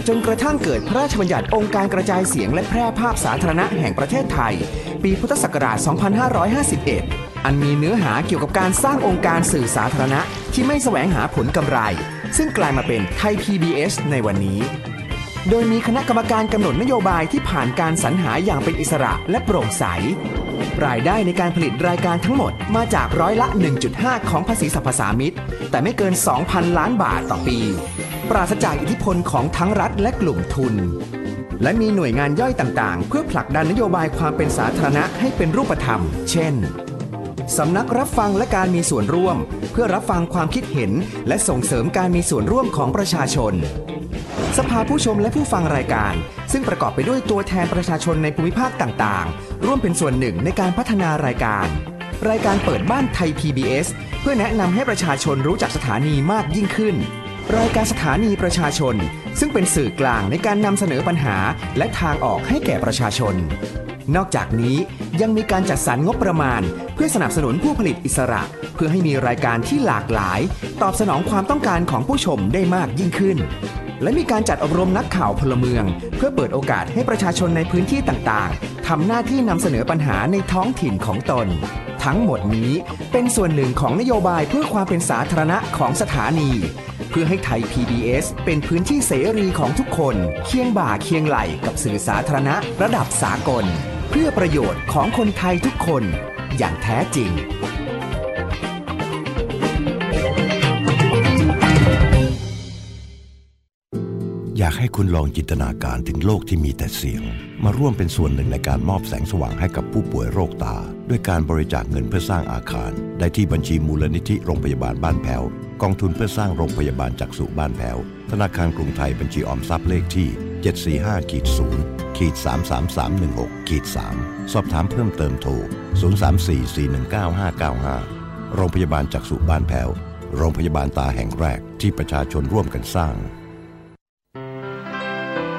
จนกระทั่งเกิดพระราชบัญญัติองค์การกระจายเสียงและแพร่ภาพสาธารณะแห่งประเทศไทย ปีพุทธศักราช 2551 อันมีเนื้อหาเกี่ยวกับการสร้างองค์การสื่อสาธารณะที่ไม่แสวงหาผลกำไร ซึ่งกลายมาเป็นไทย PBS ในวันนี้ โดยมีคณะกรรมการกำหนดนโยบายที่ผ่านการสรรหาอย่างเป็นอิสระและโปร่งใส รายได้ในการผลิตรายการทั้งหมดมาจากร้อยละ 1.5 ของภาษีสรรพสามิตแต่ไม่เกิน 2,000 ล้านบาทต่อปี ปราศจากอิทธิพลของทั้งรัฐและกลุ่มทุน และมีหน่วยงานย่อยต่างๆ เพื่อผลักดันนโยบายความเป็นสาธารณะให้เป็นรูปธรรม เช่น สำนักรับฟังและการมีส่วนร่วม เพื่อรับฟังความคิดเห็น และส่งเสริมการมีส่วนร่วมของประชาชน สภาผู้ชมและผู้ฟังรายการ ซึ่งประกอบไปด้วยตัวแทนประชาชนในภูมิภาคต่างๆ ร่วมเป็นส่วนหนึ่งในการพัฒนารายการ รายการเปิดบ้านไทย PBS เพื่อแนะนำให้ประชาชนรู้จักสถานีมากยิ่งขึ้น รายการสถานีประชาชน ซึ่งเป็นสื่อกลางในการนำเสนอปัญหาและทางออกให้แก่ประชาชน นอกจากนี้ยังมีการจัดสรรงบประมาณ เพื่อสนับสนุนผู้ผลิตอิสระ เพื่อให้มีรายการที่หลากหลาย ตอบสนองความต้องการของผู้ชมได้มากยิ่งขึ้น และมีการจัดอบรมนักข่าวพลเมือง เพื่อเปิดโอกาสให้ประชาชนในพื้นที่ต่างๆทำหน้าที่นำเสนอปัญหาในท้องถิ่นของตน ทั้งหมดนี้เป็นส่วนหนึ่งของนโยบายเพื่อความเป็นสาธารณะของสถานี เพื่อให้ไทย PBS เป็นพื้นที่เสรีของทุกคน เคียงบ่าเคียงไหลกับสื่อสาธารณะระดับสากล เพื่อประโยชน์ของคนไทยทุกคน อย่างแท้จริงากให้คุณลองจินตนาการถึงโลกที่มีแต่เสียง มาร่วมเป็นส่วนหนึ่งในการมอบแสงสว่างให้กับผู้ป่วยโรคตา ด้วยการบริจาคเงินเพื่อสร้างอาคาร ได้ที่บัญชีมูลนิธิโรงพยาบาลบ้านแพ้วกองทุนเพื่อสร้างโรงพยาบาลจักษุบ้านแพ้วธนาคารกรุงไทยบัญชีออมทรัพย์เลขที่ 745ขีด0ขีด33316ขีด3สอบถามเพิ่มเติมโทร 034419595 โรงพยาบาลจักษุบ้านแพ้วโรงพยาบาลตาแห่งแรกที่ประชาชนร่วมกันสร้าง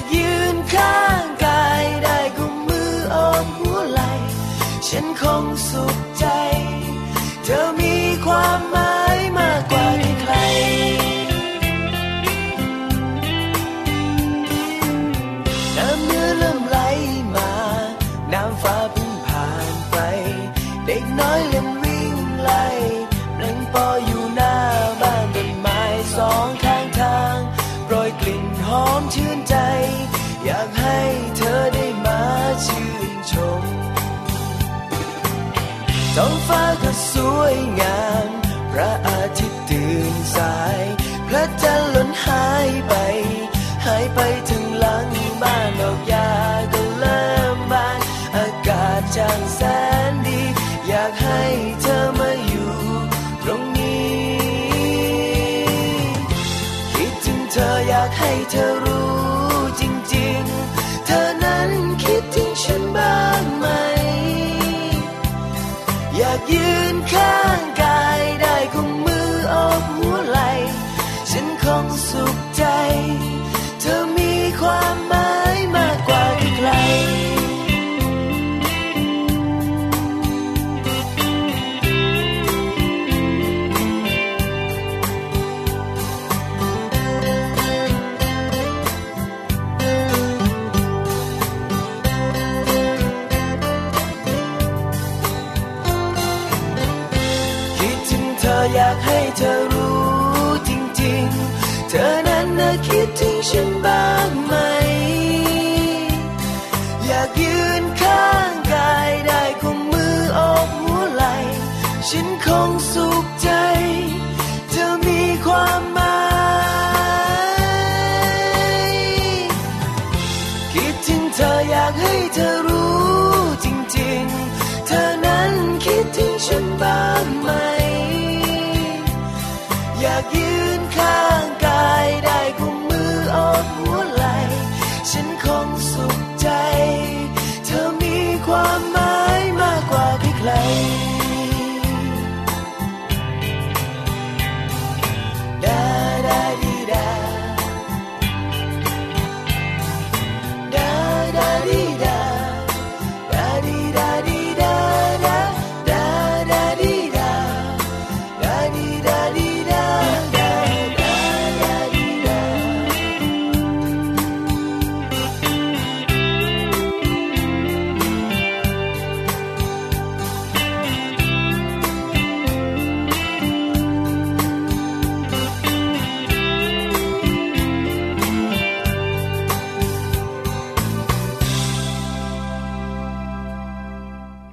ากยืนข้างกายได้กุมมืออ้อมหัวไหล ฉันคงสุขใจ เธอมีความหมายมากกว่าใคร น้ำเนื้อเริ่มไหลมา น้ำฟ้า ฟ้าก็สวยงาม พระอาทิตย์ตื่นสาย พระจันทร์หล่นหายไป หายไปถึงหลังบ้านดอกยาก็เริ่มบาน อากาศจางแส ออยากให้เธอรู้จริงๆ เธอนั้นน่ะคิดถึงฉันบ้างไหม อยากยืนข้างกายได้กุมมืออบหัวไหลฉันคงสุขใจ เธอมีความหมาย คิดถึงเธออยากให้เธอรู้จริงๆ เธอนั้นคิดถึงฉันบ้างไหม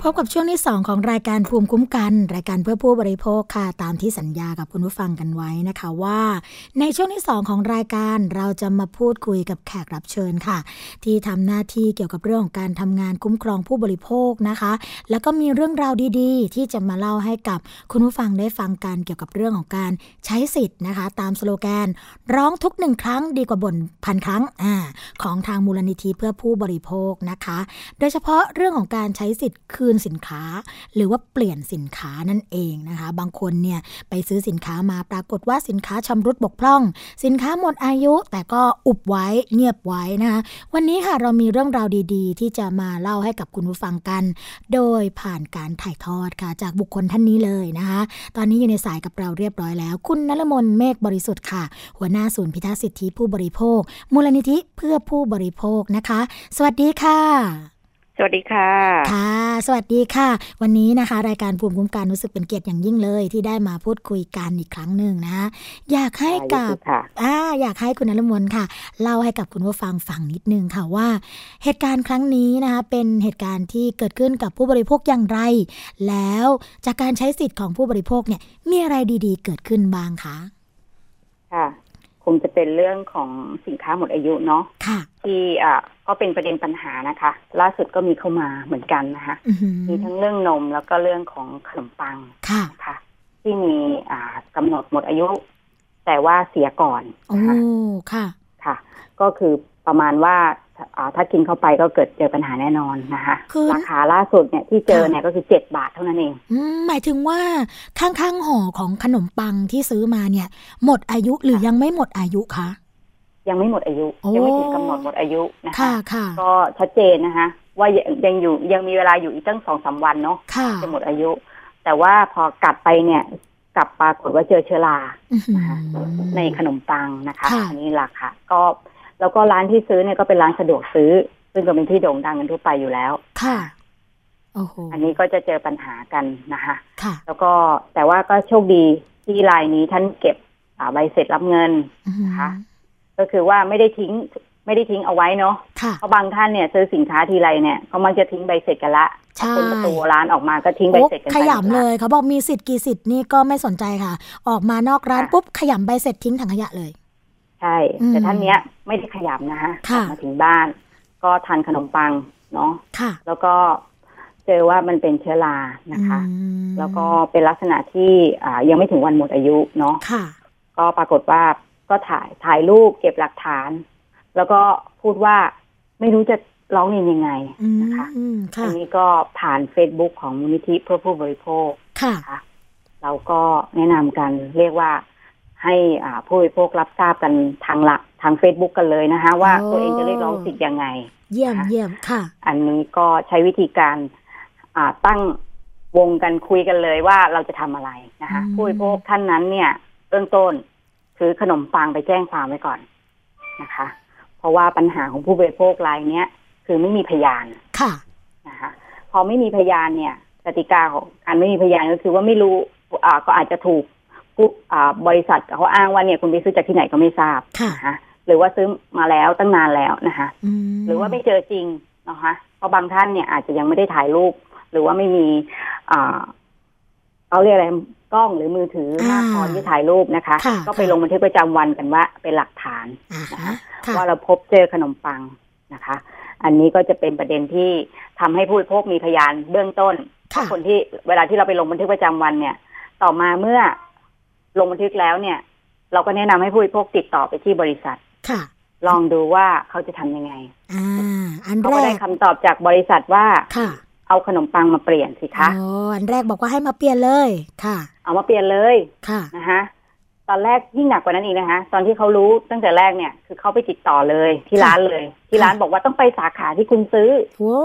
พบกับช่วงที่ 2 ของรายการภูมิคุ้มกัน รายการเพื่อผู้บริโภคค่ะตามที่สัญญากับคุณผู้ฟังกันไว้นะคะว่า ในช่วงที่ 2 ของรายการเราจะมาพูดคุยกับแขกรับเชิญค่ะ ที่ทำหน้าที่เกี่ยวกับเรื่องของการทำงานคุ้มครองผู้บริโภคนะคะ แล้วก็มีเรื่องราวดีๆ ที่จะมาเล่าให้กับคุณผู้ฟังได้ฟังกันเกี่ยวกับเรื่องของการใช้สิทธิ์นะคะ ตามสโลแกน ร้องทุกหนึ่งครั้งดีกว่าบ่นพันครั้งอ่าของทางมูลนิธิเพื่อผู้บริโภคนะคะ โดยเฉพาะเรื่องของการใช้สิทธิ์คืนสินค้า หรือว่าเปลี่ยนสินค้านั่นเองนะคะ บางคนเนี่ยไปซื้อสินค้ามาปรากฏว่าสินค้าชำรุดบกพร่อง สินค้าหมดอายุ แต่ก็อุบไว้เงียบไว้นะคะวันนี้ค่ะเรามีเรื่องราวดี ๆ ที่จะมาเล่าให้กับคุณผู้ฟังกัน โดยผ่านการถ่ายทอดค่ะ จากบุคคลท่านนี้เลยนะคะ ตอนนี้อยู่ในสายกับเราเรียบร้อยแล้ว คุณนรมนเมฆบริสุทธิ์ค่ะ หัวหน้าศูนย์พิทักษ์สิทธิผู้บริโภค มูลนิธิเพื่อผู้บริโภคนะคะ สวัสดีค่ะ สวัสดีค่ะ ค่ะ สวัสดีค่ะ วันนี้นะคะ รายการภูมิคุ้มกันรู้สึกเป็นเกียรติอย่างยิ่งเลย ที่ได้มาพูดคุยกันอีกครั้งหนึ่งนะคะอยากให้กับค่ะอ่าอยากให้คุณนรมนค่ะ เล่าให้กับคุณผู้ฟังฟังนิดนึงค่ะว่า เหตุการณ์ครั้งนี้นะคะเป็นเหตุการณ์ที่เกิดขึ้นกับผู้บริโภคอย่างไร แล้วจากการใช้สิทธิ์ของผู้บริโภคเนี่ยมีอะไรดีๆ เกิดขึ้นบ้างคะ ค่ะค งจะเป็นเรื่องของสินค้าหมดอายุเนาะค่ะที่อ่าก็เป็นประเด็นปัญหานะคะ ล่าสุดก็มีเข้ามาเหมือนกันนะคะอือหือมีทั้งเรื่องนมแล้วก็เรื่องของขนมปังค่ะนะคะที่มีอ่ากำหนดหมดอายุ แต่ว่าเสียก่อนโอ้นะคะค่ะค่ะ ก็คือประมาณว่าอ่า ถ้ากินเข้าไปก็เกิดเจอปัญหาแน่นอนนะคะคือราคาล่าสุดเนี่ยที่เจอค่ะเนี่ยก็คือเจ็ดบาทเท่านั้นเองอืมหมายถึงว่าข้างๆห่อของขนมปังที่ซื้อมาเนี่ย หมดอายุหรือยังไม่หมดอายุคะยังไม่หมดอายุโอ้ยังไม่ถึงกำหนดหมดอายุนะคะค่ะค่ะก็ชัดเจนนะคะ ว่ายังยังอยู่ยังมีเวลาอยู่อีกตั้งสองสามวันเนาะค่ะจะหมดอายุ แต่ว่าพอกัดไปเนี่ยกลับปรากฏว่าเจอเชื้อราอื้อหือในขนมปังนะคะค่ะอันนี้ราคาก็ แล้วก็ร้านที่ซื้อเนี่ยก็เป็นร้านสะดวกซื้อ ซึ่งก็เป็นที่โด่งดังกันทั่วไปอยู่แล้ว ค่ะโอ้โหอันนี้ก็จะเจอปัญหากันนะคะค่ะ แล้วก็แต่ว่าก็โชคดีที่รายนี้ท่านเก็บอ่าใบเสร็จรับเงินอื้อหือนะคะ ก็คือว่าไม่ได้ทิ้งไม่ได้ทิ้งเอาไว้เนาะค่ะ เพราะบางท่านเนี่ยซื้อสินค้าทีไรเนี่ยเขามักจะทิ้งใบเสร็จกันละใช่ คนประตูร้านออกมาก็ทิ้งใบโอ้เสร็จกันขไปยำเลยเขาบอกมีสิทธิ์กี่สิทธิ์นี่ก็ไม่สนใจค่ะ ออกมานอกร้านปุ๊บขยำใบเสร็จทิ้งถังขยะเลย ใช่อืมแต่ท่านเนี้ยไม่ได้ขยับนะคะค่ะมาถึงบ้าน ก็ทานขนมปังเนาะค่ะแล้วก็เจอว่ามันเป็นเชื้อรานะคะอืมแล้วก็เป็นลักษณะที่อ่ายังไม่ถึงวันหมดอายุเนาะค่ะก็ปรากฏว่าก็ถ่ายถ่ายรูปเก็บหลักฐาน แล้วก็พูดว่าไม่รู้จะร้องเรียนยังไงอืมนะคะอืมอัค่ะนนี้ก็ผ่าน Facebook ของมูลนิธิเพื่อผู้บริโภคค่ะนะคะเราก็แนะนำกันเรียกว่า ให้อ่าผู้บริโภครับทราบกันทางหลักทาง Facebook กันเลยนะคะ ว่าโอ้ตัวเองจะเรียกร้องสิทธิ์ยังไง เยี่ยมค่ะเยี่ยมค่ะ อันนี้ก็ใช้วิธีการอ่าตั้งวงกันคุยกันเลยว่าเราจะทำอะไรนะคะอืมผู้บริโภคท่านนั้นเนี่ยเบื้องต้นซื้อขนมปังไปแจ้งความไว้ก่อนนะคะ เพราะว่าปัญหาของผู้บริโภครายเนี้ยคือไม่มีพยานค่ะนะคะพอไม่มีพยานเนี่ยกติกาของการไม่มีพยานก็คือว่าไม่รู้อ่าก็อาจจะถูก ผู้อ่าบริษัทเขาอ้างว่าเนี่ยคุณไปซื้อจากที่ไหนก็ไม่ทราบค่ะนะคะหรือว่าซื้อมาแล้วตั้งนานแล้วนะคะอืมหรือว่าไม่เจอจริงนะคะเพราะบางท่านเนี่ยอาจจะยังไม่ได้ถ่ายรูป หรือว่าไม่มีอ่าเขาเรียกอะไรกล้องหรือมือถือมากพอที่จะถ่ายรูปนะคะค่ะก็ไปลงบันทึกประจำวันกันว่าเป็นหลักฐานอ่านะฮะคะค่ะว่าเราพบเจอขนมปังนะคะ อันนี้ก็จะเป็นประเด็นที่ทำให้ผู้บริโภคมีพยานเบื้องต้นเพค่ะราะคนที่เวลาที่เราไปลงบันทึกประจำวันเนี่ย ต่อมาเมื่อ ลงบันทึกแล้วเนี่ย เราก็แนะนำให้ผู้บริโภคติดต่อไปที่บริษัทค่ะ ลองดูว่าเขาจะทำยังไงอ่าอันเขาแรก็ได้กคำตอบจากบริษัทว่าค่ะ เอาขนมปังมาเปลี่ยนสิคะอ๋ออันแรกบอกว่าให้มาเปลี่ยนเลยค่ะ เอามาเปลี่ยนเลยค่ะนะคะตอนแรกยิ่งหนักกว่านั้นอีกนะคะ ตอนที่เขารู้ตั้งแต่แรกเนี่ย คือเขาไปติดต่อเลยที่ค่ะร้านเลย ที่ร้านบอกว่าต้องไปสาขาที่คุณซื้อโว้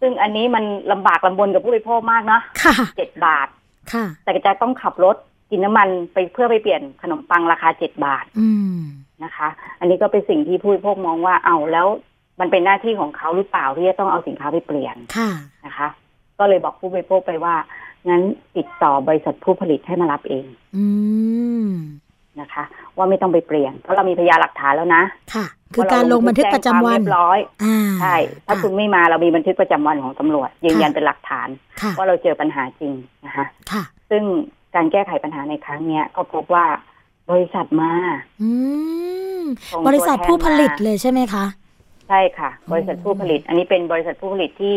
ซึ่งอันนี้มันลำบากลำบนกับผู้บริโภคมากเนาะค่ะเจ็ดบาทค่ะ แต่จะต้องขับรถ กินน้ำมันไปเพื่อไปเปลี่ยนขนมปังราคาเจ็ดบาทอืมนะคะ อันนี้ก็เป็นสิ่งที่ผู้บริโภคมองว่าเอาแล้วมันเป็นหน้าที่ของเขาหรือเปล่าที่จะต้องเอาสินค้าไปเปลี่ยนค่ะนะคะ ก็เลยบอกผู้บริโภคไปว่างั้นติดต่อบริษัทผู้ผลิตให้มารับเอง อืมนะคะ ว่าไม่ต้องไปเปลี่ยน เพราะเรามีพยานหลักฐานแล้วนะ ค่ะ คือการลงบันทึกประจำวันเรียบร้อยอ่าใช่ถ้าะคุณไม่มาเรามีบันทึกประจำวันของตำรวจยืนยันเป็นหลักฐานค่ะว่าเราเจอปัญหาจริงนะคะ ค่ะ ซึ่ง การแก้ไขปัญหาในครั้งเนี้ย ก็พบว่าบริษัทมาอืมส่งบริษัทผู้ผลิตตัวแทนมาเลยใช่ไหมคะใช่ค่ะ บริษัทผู้ผลิต อันนี้เป็นบริษัทผู้ผลิตที่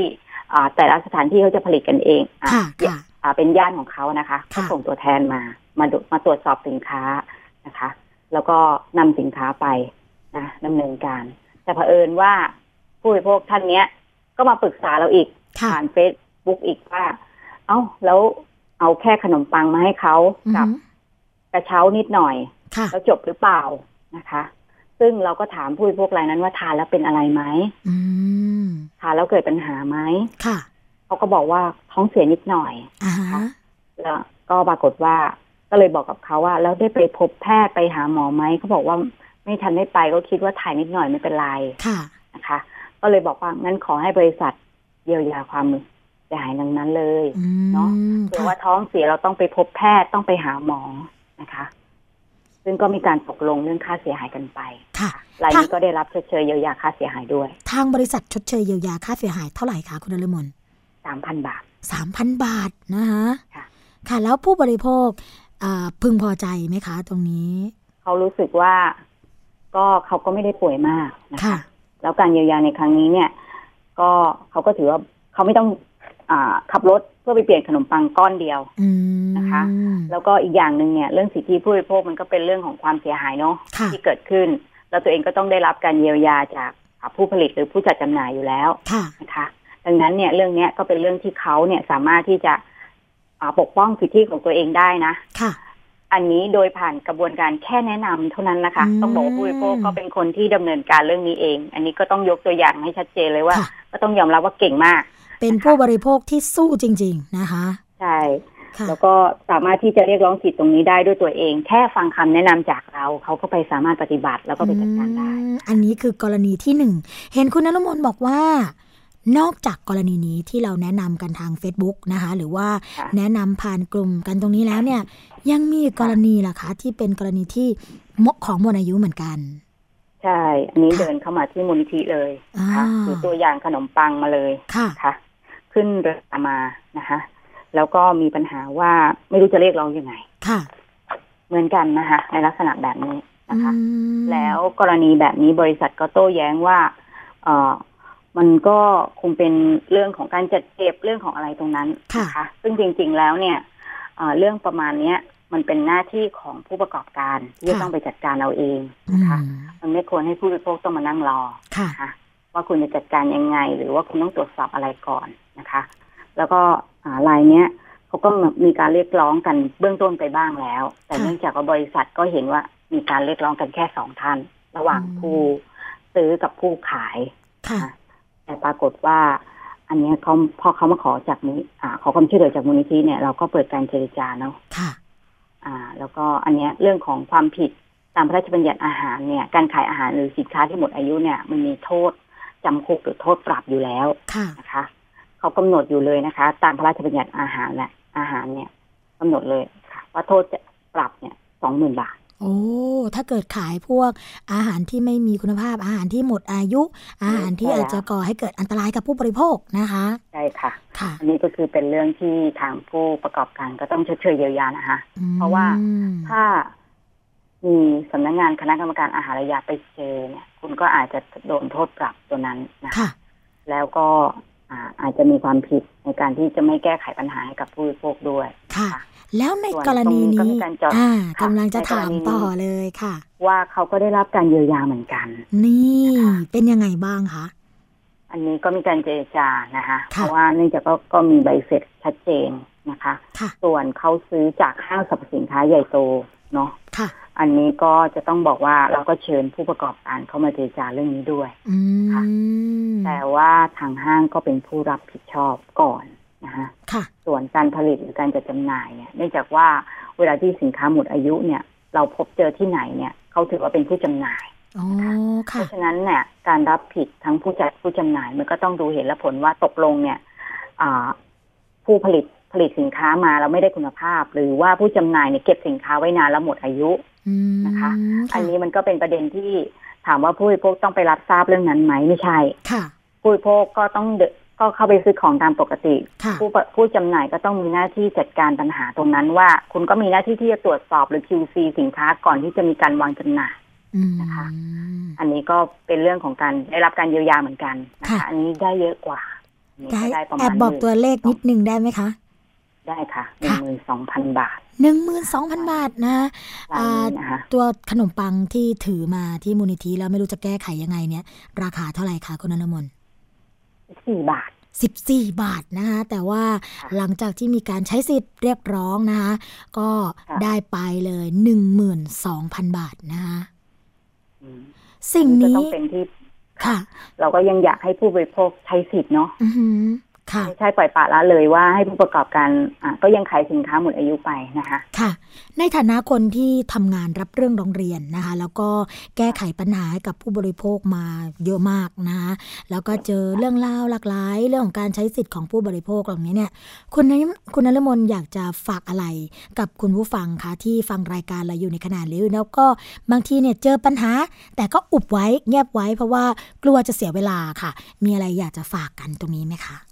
อ่าแต่ละสถานที่เขาจะผลิตกันเองอะค่ะค่ะอ่าเป็นญาติของเขานะคะค่ะเขาส่งตัวแทนมามาดูมาตรวจสอบสินค้านะคะ แล้วก็นำสินค้าไปนะดำเนินการ แต่เผอิญว่าผู้บริโภคท่านเนี้ย ก็มาปรึกษาเราอีกค่ะผ่านเฟซบุ๊กอีกว่า เอ้าแล้ว เอาแค่ขนมปังมาให้เขาอือกับหือกระเช้านิดหน่อยค่ะแล้วจบหรือเปล่านะคะ ซึ่งเราก็ถามผู้บริโภครายนั้นว่าทานแล้วเป็นอะไรไหมอืมทานแล้วเกิดปัญหาไหมค่ะเขาก็บอกว่าท้องเสียนิดหน่อยอ่าฮะแล้วก็ปรากฏว่าก็เลยบอกกับเขาว่า แล้วได้ไปพบแพทย์ไปหาหมอไหมเขาบอกว่าไม่ทันได้ไปก็คิดว่าถ่ายนิดหน่อยไม่เป็นไรค่ะนะคะ ก็เลยบอกว่างั้นขอให้บริษัทเยียวยาความ เสียหายดังนั้นเลยเนาะเผื่อค่ะว่าท้องเสียเราต้องไปพบแพทย์ต้องไปหาหมอนะคะ ซึ่งก็มีการตกลงเรื่องค่าเสียหายกันไปค่ะรายนี้ก็ได้รับชดเชยเยียวยาค่าเสียหายด้วย ทางบริษัทชดเชยเยียวยาค่าเสียหายเท่าไหร่คะคุณนรมนสามพันบาทสามพันบาทนะคะค่ะ แล้วผู้บริโภคพึงพอใจไหมคะ ตรงนี้ เขารู้สึกว่าก็เขาก็ไม่ได้ป่วยมากนะค่ะคะแล้วการเยียวยาในครั้งนี้เนี่ย ก็เขาก็ถือว่าเขาไม่ต้อง ขับรถเพื่อไปเปลี่ยนขนมปังก้อนเดียวอืมนะคะ แล้วก็อีกอย่างหนึ่งเนี่ยเรื่องสิทธิผู้บริโภคมันก็เป็นเรื่องของความเสียหายเนาะค่ะที่เกิดขึ้น แล้วตัวเองก็ต้องได้รับการเยียวยาจากอ่าผู้ผลิตหรือผู้จัดจำหน่ายอยู่แล้วค่ะนะคะ ดังนั้นเนี่ยเรื่องเนี้ยก็เป็นเรื่องที่เขาเนี่ยสามารถที่จะอ่าปกป้องสิทธิของตัวเองได้นะค่ะ อันนี้โดยผ่านกระบวนการแค่แนะนำเท่านั้นนะคะอืมต้องบอกว่าผู้บริโภคก็เป็นคนที่ดำเนินการเรื่องนี้เอง อันนี้ก็ต้องยกตัวอย่างให้ชัดเจนเลยว่าค่ะก็ต้องยอมรับว่าเก่งมาก เป็นผู้บริโภคที่สู้จริง ๆ นะคะ ใช่ค่ะแล้วก็สามารถที่จะเรียกร้องสิทธิ์ตรงนี้ได้ด้วยตัวเอง แค่ฟังคำแนะนำจากเรา เขาก็ไปสามารถปฏิบัติแล้วก็ไปจัดการได้อืมอันนี้คือกรณีที่หนึ่ง เห็นคุณนรมนบอกว่า นอกจากกรณีนี้ที่เราแนะนำกันทาง Facebook นะคะ หรือว่าค่ะแนะนำผ่านกลุ่มกันตรงนี้แล้วเนี่ย ยังมีอีกกรณีล่ะคะที่เป็นกรณีที่มของหมดอายุเหมือนกันใช่ อันนี้ค่ะเดินเข้ามาที่มูลนิธิเลยนะคะอ่าถือตัวอย่างขนมปังมาเลยค่ะค่ะ ขึ้นเรือมานะคะ แล้วก็มีปัญหาว่าไม่รู้จะเรียกร้องยังไง ค่ะ เหมือนกันนะคะ ในลักษณะแบบนี้นะคะอืมแล้วกรณีแบบนี้บริษัทก็โต้แย้งว่า เออมันก็คงเป็นเรื่องของการจัดเก็บเรื่องของอะไรตรงนั้นนะคะ ซึ่งจริง ๆ แล้วเนี่ยเอ่อเรื่องประมาณเนี้ยมันเป็นหน้าที่ของผู้ประกอบการที่จะต้องไปจัดการเอาเองอืนะคะมมันไม่ควรให้ผู้บริโภคต้องมานั่งรอค่ะนะคะ ว่าคุณจะจัดการยังไง หรือว่าคุณต้องตรวจสอบอะไรก่อนนะคะ แล้วก็อ่ารายเนี้ยเขาก็มีการเรียกร้องกันเบื้องต้นไปบ้างแล้ว แต่ค่ะเนื่องจากว่าบริษัทก็เห็นว่ามีการเรียกร้องกันแค่สองท่าน ระหว่างอืมผู้ซื้อกับผู้ขายค่ะแต่ปรากฏว่า อันเนี้ยเขาพอเขามาขอจากนี้อ่าขอความช่วยเหลือจากมูลนิธิเนี่ยเราก็เปิดการเจรจาเนาะค่ะ อ่า แล้วก็อันเนี้ยเรื่องของความผิดตามพระราชบัญญัติอาหารเนี่ย การขายอาหารหรือสินค้าที่หมดอายุเนี่ย มันมีโทษ จำคุกหรือโทษปรับอยู่แล้วค่ะนะคะเขากำหนดอยู่เลยนะคะ ตามพระราชบัญญัติอาหารและอาหารเนี่ยกำหนดเลยค่ะ ว่าโทษจะปรับเนี่ยสองหมื่นบาท โอ้ถ้าเกิดขายพวกอาหารที่ไม่มีคุณภาพอาหารที่หมดอายุ อาหารที่ใช่แล้วอาจจะก่อให้เกิดอันตรายกับผู้บริโภคนะคะใช่ค่ะค่ะ อันนี้ก็คือเป็นเรื่องที่ทางผู้ประกอบการก็ต้องชดเชยเยียวยานะคะอืมเพราะว่าถ้ามีสำนักงานคณะกรรมการอาหารและยาไปเจอเนี่ย คุณก็อาจจะโดนโทษปรับตัวนั้นนะคะค่ะแล้วก็อ่าอาจจะมีความผิดในการที่จะไม่แก้ไขปัญหาให้กับผู้บริโภคด้วยค่ะค่ะแล้วในส่วนกรณีตรงนี้ก็นี้มีการจอดอ่าค่ะกำลังจะในกรถามณีนี้ต่อเลยค่ะ ว่าเขาก็ได้รับการเยียวยาเหมือนกัน นี่ค่ะเป็นยังไงบ้างคะอันนี้ก็มีการเจรจานะคะเพค่ะราะว่าเนื่องจากก็ก็มีใบเสร็จชัดเจนนะคะค่ะส่วนเขาซื้อจากห้างสรรพสินค้าใหญ่โต เนาะค่ะอันนี้ก็จะต้องบอกว่าเราก็เชิญผู้ประกอบการเข้ามาเจรจาเรื่องนี้ด้วยอืค่ะมแต่ว่าทางห้างก็เป็นผู้รับผิดชอบก่อนนะคะค่ะส่วนการผลิตหรือการจัดจำหน่ายเนี่ยเนื่องจากว่าเวลาที่สินค้าหมดอายุเนี่ย เราพบเจอที่ไหนเนี่ยเขาถือว่าเป็นผู้จำหน่ายอ๋อเพค่ะราะฉะนั้นเนี่ยการรับผิดทั้งผู้จัดผู้จำหน่าย มันก็ต้องดูเหตุและผลว่าตกลงเนี่ยอ่าผู้ผลิตผ ลิตสินค้ามาแล้วไม่ได้คุณภาพ หรือว่าผู้จำหน่ายเนี่ยเก็บสินค้าไว้นานแล้วหมดอายุอืมนะคะค่ะอันนี้มันก็เป็นประเด็นที่ถามว่าผู้บริโภคต้องไปรับทราบเรื่องนั้นไหมไม่ใช่ค่ะผู้บริโภคก็ต้องเดก็เข้าไปซื้อของตามปกติค่ะผู้ปผู้จำหน่ายก็ต้องมีหน้าที่จัดการปัญหาตรงนั้นว่า คุณก็มีหน้าที่ที่จะตรวจสอบหรือ QC สินค้าก่อนที่จะมีการวางจำหน่ายอืมนะคะ อันนี้ก็เป็นเรื่องของการได้รับการเยียวยาเหมือนกันนะคะค่ะอันนี้ได้เยอะกว่าอันนี้ได้ก็ได้ประแอมาณบบอกตัวเลขนิดนึงได้ไหมคะ ได้ค่ะหนึ่งค่ะหมื่นสองพันบาทหนึ่งหมื่นสองพันบาทนะรายอ่านี้นะคะตัวขนมปังที่ถือมาที่มูลนิธิแล้วไม่รู้จะแก้ไขยังไงเนี่ย ราคาเท่าไหร่คะคุณอนมนสี่บาทสิบสี่บาทนะคะแต่ว่าค่ะหลังจากที่มีการใช้สิทธิ์เรียกร้องนะคะก็ค่ะได้ไปเลยหนึ่งหมื่นสองพันบาทนะคะอืมสิ่งก็นี้ต้องเป็นที่ค่ะ เราก็ยังอยากให้ผู้บริโภคใช้สิทธิ์เนาะอือหือค่ะ ไม่ใช่ปล่อยปละละเลยว่าให้ผู้ประกอบการอะก็ยังขายสินค้าหมดอายุไปนะคะค่ะ ในฐานะคนที่ทำงานรับเรื่องร้องเรียนนะคะ แล้วก็แก้ไขปัญหาให้กับผู้บริโภคมาเยอะมากนะคะแล้วก็เจอเรื่องราวหลากหลาย เรื่องของการใช้สิทธิ์ของผู้บริโภคเหล่านี้เนี่ยคุณนคุณนรมนอยากจะฝากอะไรกับคุณผู้ฟังคะที่ฟังรายการเราอยู่ในขณะนี้แล้วก็บางทีเนี่ยเจอปัญหา แต่ก็อุบไว้เงียบไว้เพราะว่ากลัวจะเสียเวลาค่ะ มีอะไรอยากจะฝากกันตรงนี้ไหมคะ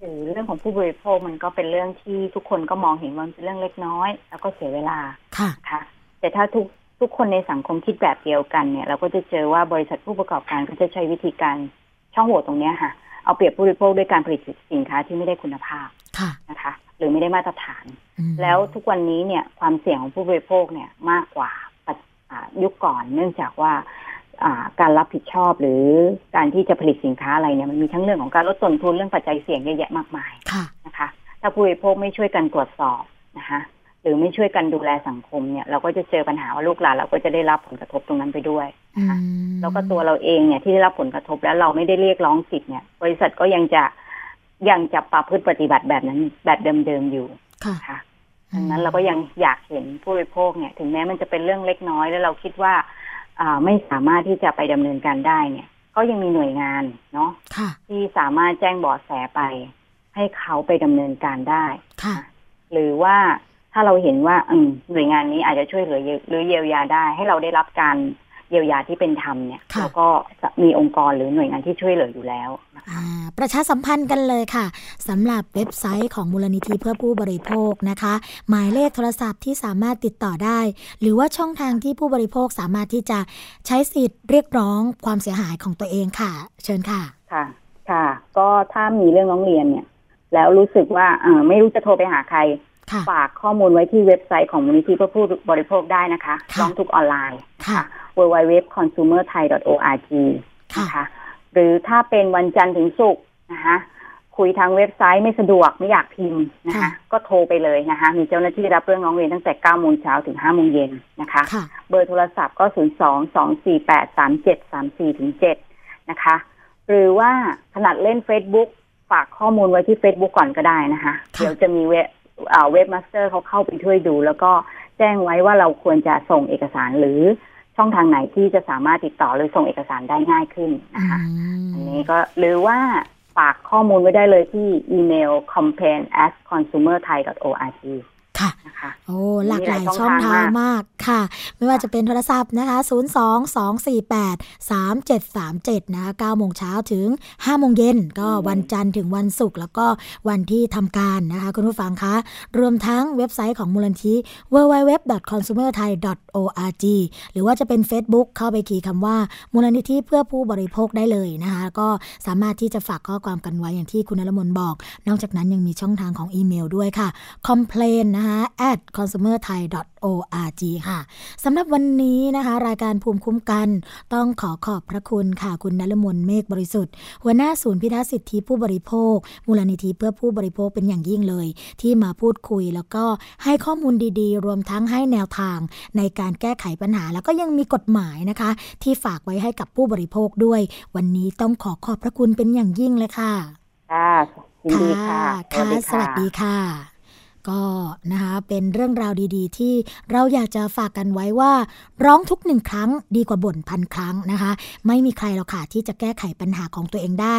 หรือเรื่องของผู้บริโภคมันก็เป็นเรื่องที่ทุกคนก็มองเห็นว่ามันเป็นเรื่องเล็กน้อย แล้วก็เสียเวลาค่ะนะคะแต่ถ้าทุกทุกคนในสังคมคิดแบบเดียวกันเนี่ยเราก็จะเจอว่าบริษัทผู้ประกอบการก็จะใช้วิธีการช่องโหว่ตรงเนี้ยค่ะ เอาเปรียบผู้บริโภคด้วยการผลิตสินค้าที่ไม่ได้คุณภาพค่ะนะคะ หรือไม่ได้มาตรฐานอืมแล้วทุกวันนี้เนี่ยความเสี่ยงของผู้บริโภคเนี่ยมากกว่าปัจอ่ายุคก่อน เนื่องจากว่าอ่า การรับผิดชอบหรือการที่จะผลิตสินค้าอะไรเนี่ยมันมีทั้งเรื่องของการลดต้นทุนเรื่องปัจจัยเสี่ยงเยอะแยะมากมายค่ะนะคะ ถ้าผู้บริโภคไม่ช่วยกันตรวจสอบนะคะรือไม่ช่วยกันดูแลสังคมเนี่ยเราก็จะเจอปัญหาว่าลูกหลานเราก็จะได้รับผลกระทบตรงนั้นไปด้วยนะคะแล้วก็ตัวเราเองเนี่ยที่ได้รับผลกระทบแล้วเราไม่ได้เรียกร้องสิทธิ์เนี่ย บริษัทก็ยังจะยังจะปรับพฤติปฏิบัติแบบนั้นแบบเดิมๆอยู่ค่ะดังนั้นเราก็ยังอยากเห็นผู้บริโภคเนี่ย ถึงแม้มันจะเป็นเรื่องเล็กน้อยแล้วเราคิดว่าอ่า ไม่สามารถที่จะไปดำเนินการได้เนี่ย ก็ยังมีหน่วยงานเนาะที่สามารถแจ้งบอแสไป ให้เขาไปดำเนินการได้ค่ะหรือว่าถ้าเราเห็นว่าหน่วยงานนี้อาจจะช่วยเหลือหรือเยียวยาได้ ให้เราได้รับการ เยียวยาที่เป็นธรรมเนี่ยแล้วก็จะมีองค์กรหรือหน่วยงานที่ช่วยเหลืออยู่แล้วประชาสัมพันธ์กันเลยค่ะสำหรับเว็บไซต์ของมูลนิธิเพื่อผู้บริโภคนะคะ หมายเลขโทรศัพท์ที่สามารถติดต่อได้ หรือว่าช่องทางที่ผู้บริโภคสามารถที่จะใช้สิทธิ์เรียกร้องความเสียหายของตัวเองค่ะ เชิญค่ะค่ะค่ะ ก็ถ้ามีเรื่องร้องเรียนเนี่ย แล้วรู้สึกว่าเออไม่รู้จะโทรไปหาใครฝากข้อมูลไว้ที่เว็บไซต์ของมูลนิธิเพื่อผู้บริโภคได้นะคะร้องทุกออนไลน์ค่ะ www.consumerthai.org นะคะหรือถ้าเป็นวันจันทร์ถึงศุกร์นะคะคุยทางเว็บไซต์ไม่สะดวกไม่อยากพิมพ์นะคะ ก็โทรไปเลยนะคะ มีเจ้าหน้าที่รับเรื่องร้องเรียนตั้งแต่9โมงเช้าถึง5โมงเย็นนะคะ เบอร์โทรศัพท์ก็ 0 2 2 4 8 3 7 3 4ถึง7นะคะ หรือว่าขนาดเล่น Facebook ฝากข้อมูลไว้ที่ Facebook ก่อนก็ได้นะคะ เดี๋ยวจะมีเว็บ webmaster เขาเข้าไปช่วยดู แล้วก็แจ้งไว้ว่าเราควรจะส่งเอกสารหรือ ช่องทางไหนที่จะสามารถติดต่อหรือส่งเอกสารได้ง่ายขึ้นนะคะอันนี้ก็หรือว่าฝากข้อมูลไว้ได้เลยที่อีเมล campaign at consumerthai.org ค่ะนะคะโอ้หลากหลายช่องทางมากค่ะ ไม่ว่าจะเป็นโทรศัพท์นะคะ 0 2 2 4 8 3 7 3 7 นะคะ9โมงเช้าถึง 5 โมงเย็น ก็วันจันทร์ถึงวันศุกร์แล้วก็วันที่ทำการนะคะ คุณผู้ฟังคะ รวมทั้งเว็บไซต์ของมูลนิธิ www.consumerthai.org หรือว่าจะเป็น Facebook เข้าไปคีย์คำว่า มูลนิธิเพื่อผู้บริโภคได้เลยนะคะ ก็สามารถที่จะฝากข้อความกันไว้อย่างที่คุณนรมนบอก นอกจากนั้นยังมีช่องทางของอีเมลด้วยค่ะ complain นะคะ at consumerthai.org ค่ะสำหรับวันนี้นะคะ รายการภูมิคุ้มกัน ต้องขอขอบพระคุณค่ะคุณนลมนเมฆบริสุทธิ์ หัวหน้าศูนย์พิทักษ์สิทธิผู้บริโภค มูลนิธิเพื่อผู้บริโภคเป็นอย่างยิ่งเลย ที่มาพูดคุยแล้วก็ให้ข้อมูลดีๆ รวมทั้งให้แนวทางในการแก้ไขปัญหา แล้วก็ยังมีกฎหมายนะคะ ที่ฝากไว้ให้กับผู้บริโภคด้วย วันนี้ต้องขอขอบพระคุณเป็นอย่างยิ่งเลยค่ะค่ะยินดีค่ะค่ะสวัสดีค่ะ ก็นะคะเป็นเรื่องราวดีๆ ที่เราอยากจะฝากกันไว้ว่า ร้องทุกหนึ่งครั้งดีกว่าบ่นพันครั้งนะคะ ไม่มีใครหรอกค่ะที่จะแก้ไขปัญหาของตัวเองได้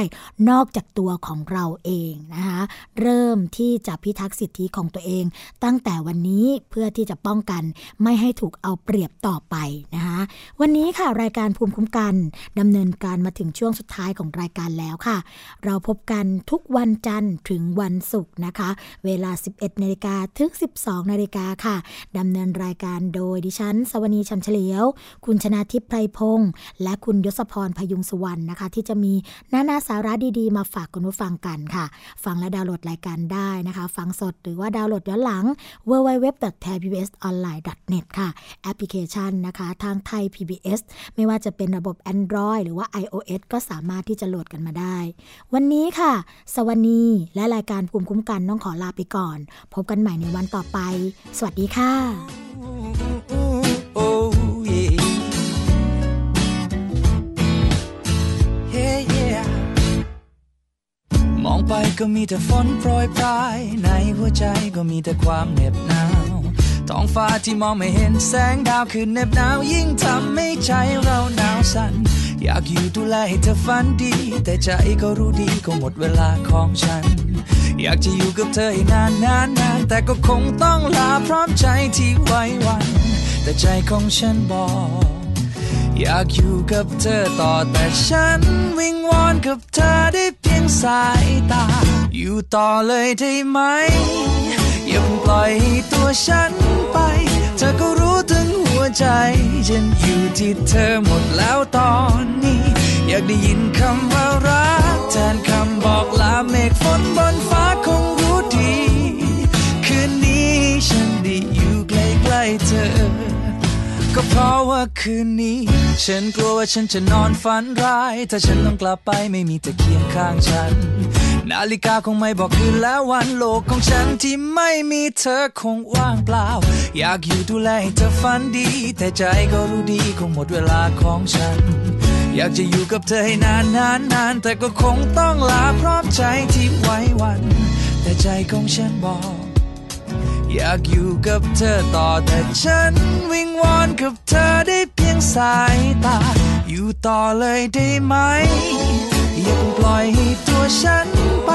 นอกจากตัวของเราเองนะคะเริ่มที่จะพิทักษ์สิทธิของตัวเอง ตั้งแต่วันนี้เพื่อที่จะป้องกัน ไม่ให้ถูกเอาเปรียบต่อไปนะคะวันนี้ค่ะรายการภูมิคุ้มกันดำเนินการมาถึงช่วงสุดท้ายของรายการแล้วค่ะ เราพบกันทุกวันจันทร์ถึงวันศุกร์นะคะ เวลา 11นาฬิกาถึง 12 นาฬิกาค่ะ ดำเนินรายการโดยดิฉัน สวนีชันเฉลียว คุณชนาทิพย์ไพรพงศ์และคุณยศพรพยุงสุวรรณนะคะ ที่จะมีนานาสาระดีๆ มาฝากคุณผู้ฟังกันค่ะ ฟังและดาวน์โหลดรายการได้นะคะ ฟังสดหรือว่าดาวน์โหลดย้อนหลัง www.thaipbsonline.net ค่ะ แอปพลิเคชันนะคะทางไทย PBS ไม่ว่าจะเป็นระบบ Android หรือว่า iOS ก็สามารถที่จะโหลดกันมาได้ วันนี้ค่ะ สวนีและรายการภูมิคุ้มกันต้องขอลาไปก่อน พบกันใหม่ในวันต่อไป สวัสดีค่ะ มองไปก็มีแต่ฝนโปรยปลาย ในหัวใจก็มีแต่ความเหน็บหนาว ท้องฟ้าที่มองไม่เห็นแสงดาวคือเหน็บหนาวยิ่งทำให้ใจเราหนาวสั่นอยากอยู่ดูแลให้เธอฝันดี แต่ใจก็รู้ดีก็หมดเวลาของฉัน อยากจะอยู่กับเธอให้นานนานนานแต่ก็คงต้องลาพร้อมใจที่ไว้วัน แต่ใจของฉันบอก อยากอยู่กับเธอต่อแต่ฉันวิงวอนกับเธอได้เพียงสายตา อยู่ต่อเลยได้ไหม อย่าเพิ่งปล่อยตัวฉันไป เธอก็รู้ถึงหัวใจ ฉันอยู่ที่เธอหมดแล้วตอนนี้ อยากได้ยินคำว่ารักแทนคำบอกลาเมฆฝนบนฟ้าคงรู้ดี คืนนี้ฉันได้อยู่ใกล้ๆเธอ ก็เพราะว่าคืนนี้ ฉันกลัวว่าฉันจะนอนฝันร้าย ถ้าฉันต้องกลับไปไม่มีเธอเคียงข้างฉัน นาฬิกาคงไม่บอกคืนแล้ววันโลกของฉันที่ไม่มีเธอคงว่างเปล่า อยากอยู่ดูแลให้เธอฝันดี แต่ใจก็รู้ดีคงหมดเวลาของฉัน อยากจะอยู่กับเธอให้นานนานนานแต่ก็คงต้องลาพร้อมใจที่ไว้วัน แต่ใจของฉันบอก อยากอยู่กับเธอต่อแต่ฉันวิงวอนกับเธอได้เพียงสายตา อยู่ต่อเลยได้ไหมอย่าปล่อยให้ตัวฉัน ไป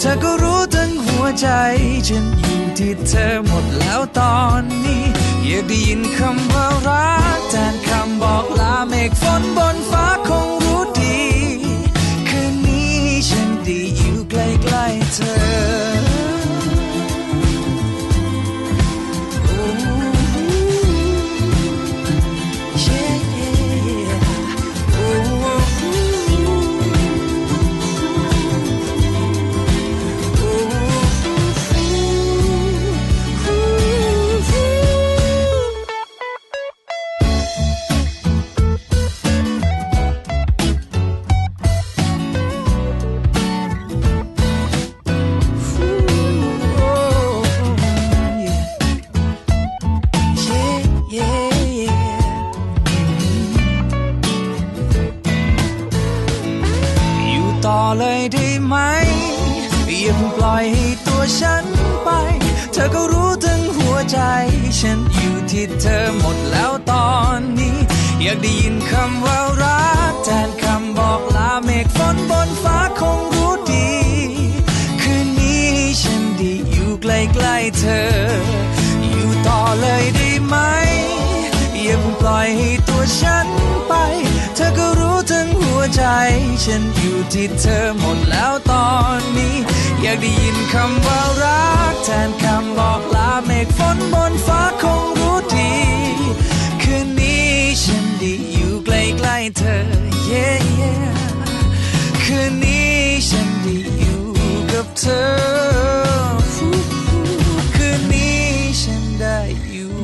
เธอก็รู้ทั้งหัวใจ ฉันอยู่ที่เธอหมดแล้วตอนนี้ อยากได้ยินคำว่ารักแทนคำบอกลาเมฆฝนบนฟ้าคง ปล่อยให้ตัวฉันไป เธอก็รู้ถึงหัวใจ ฉันอยู่ที่เธอหมดแล้วตอนนี้ อยากได้ยินคำว่ารักแทนคำบอกลาเมฆฝนบนฟ้าคงรู้ดี คืนนี้ฉันด้อยู่ใกล้ๆเธอ อยู่ต่อเลยได้ไหมอย่าเพิ่งปล่อยให้ตัวฉันไป เธอก็รู้ถึงหัวใจ ฉันอยู่ที่เธอหมดแล้วตอนนี้ อยากได้ยินคำว่ารัก แทนคำบอกลาเมฆฝนบนฟ้าคงรู้ดี คืนนี้ฉันได้อยู่ใกล้ๆเธอ yeah, yeah คืนนี้ฉันได้อยู่กับเธอคืนนี้ฉันได้อยู่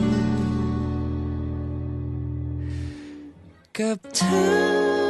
กับเธอ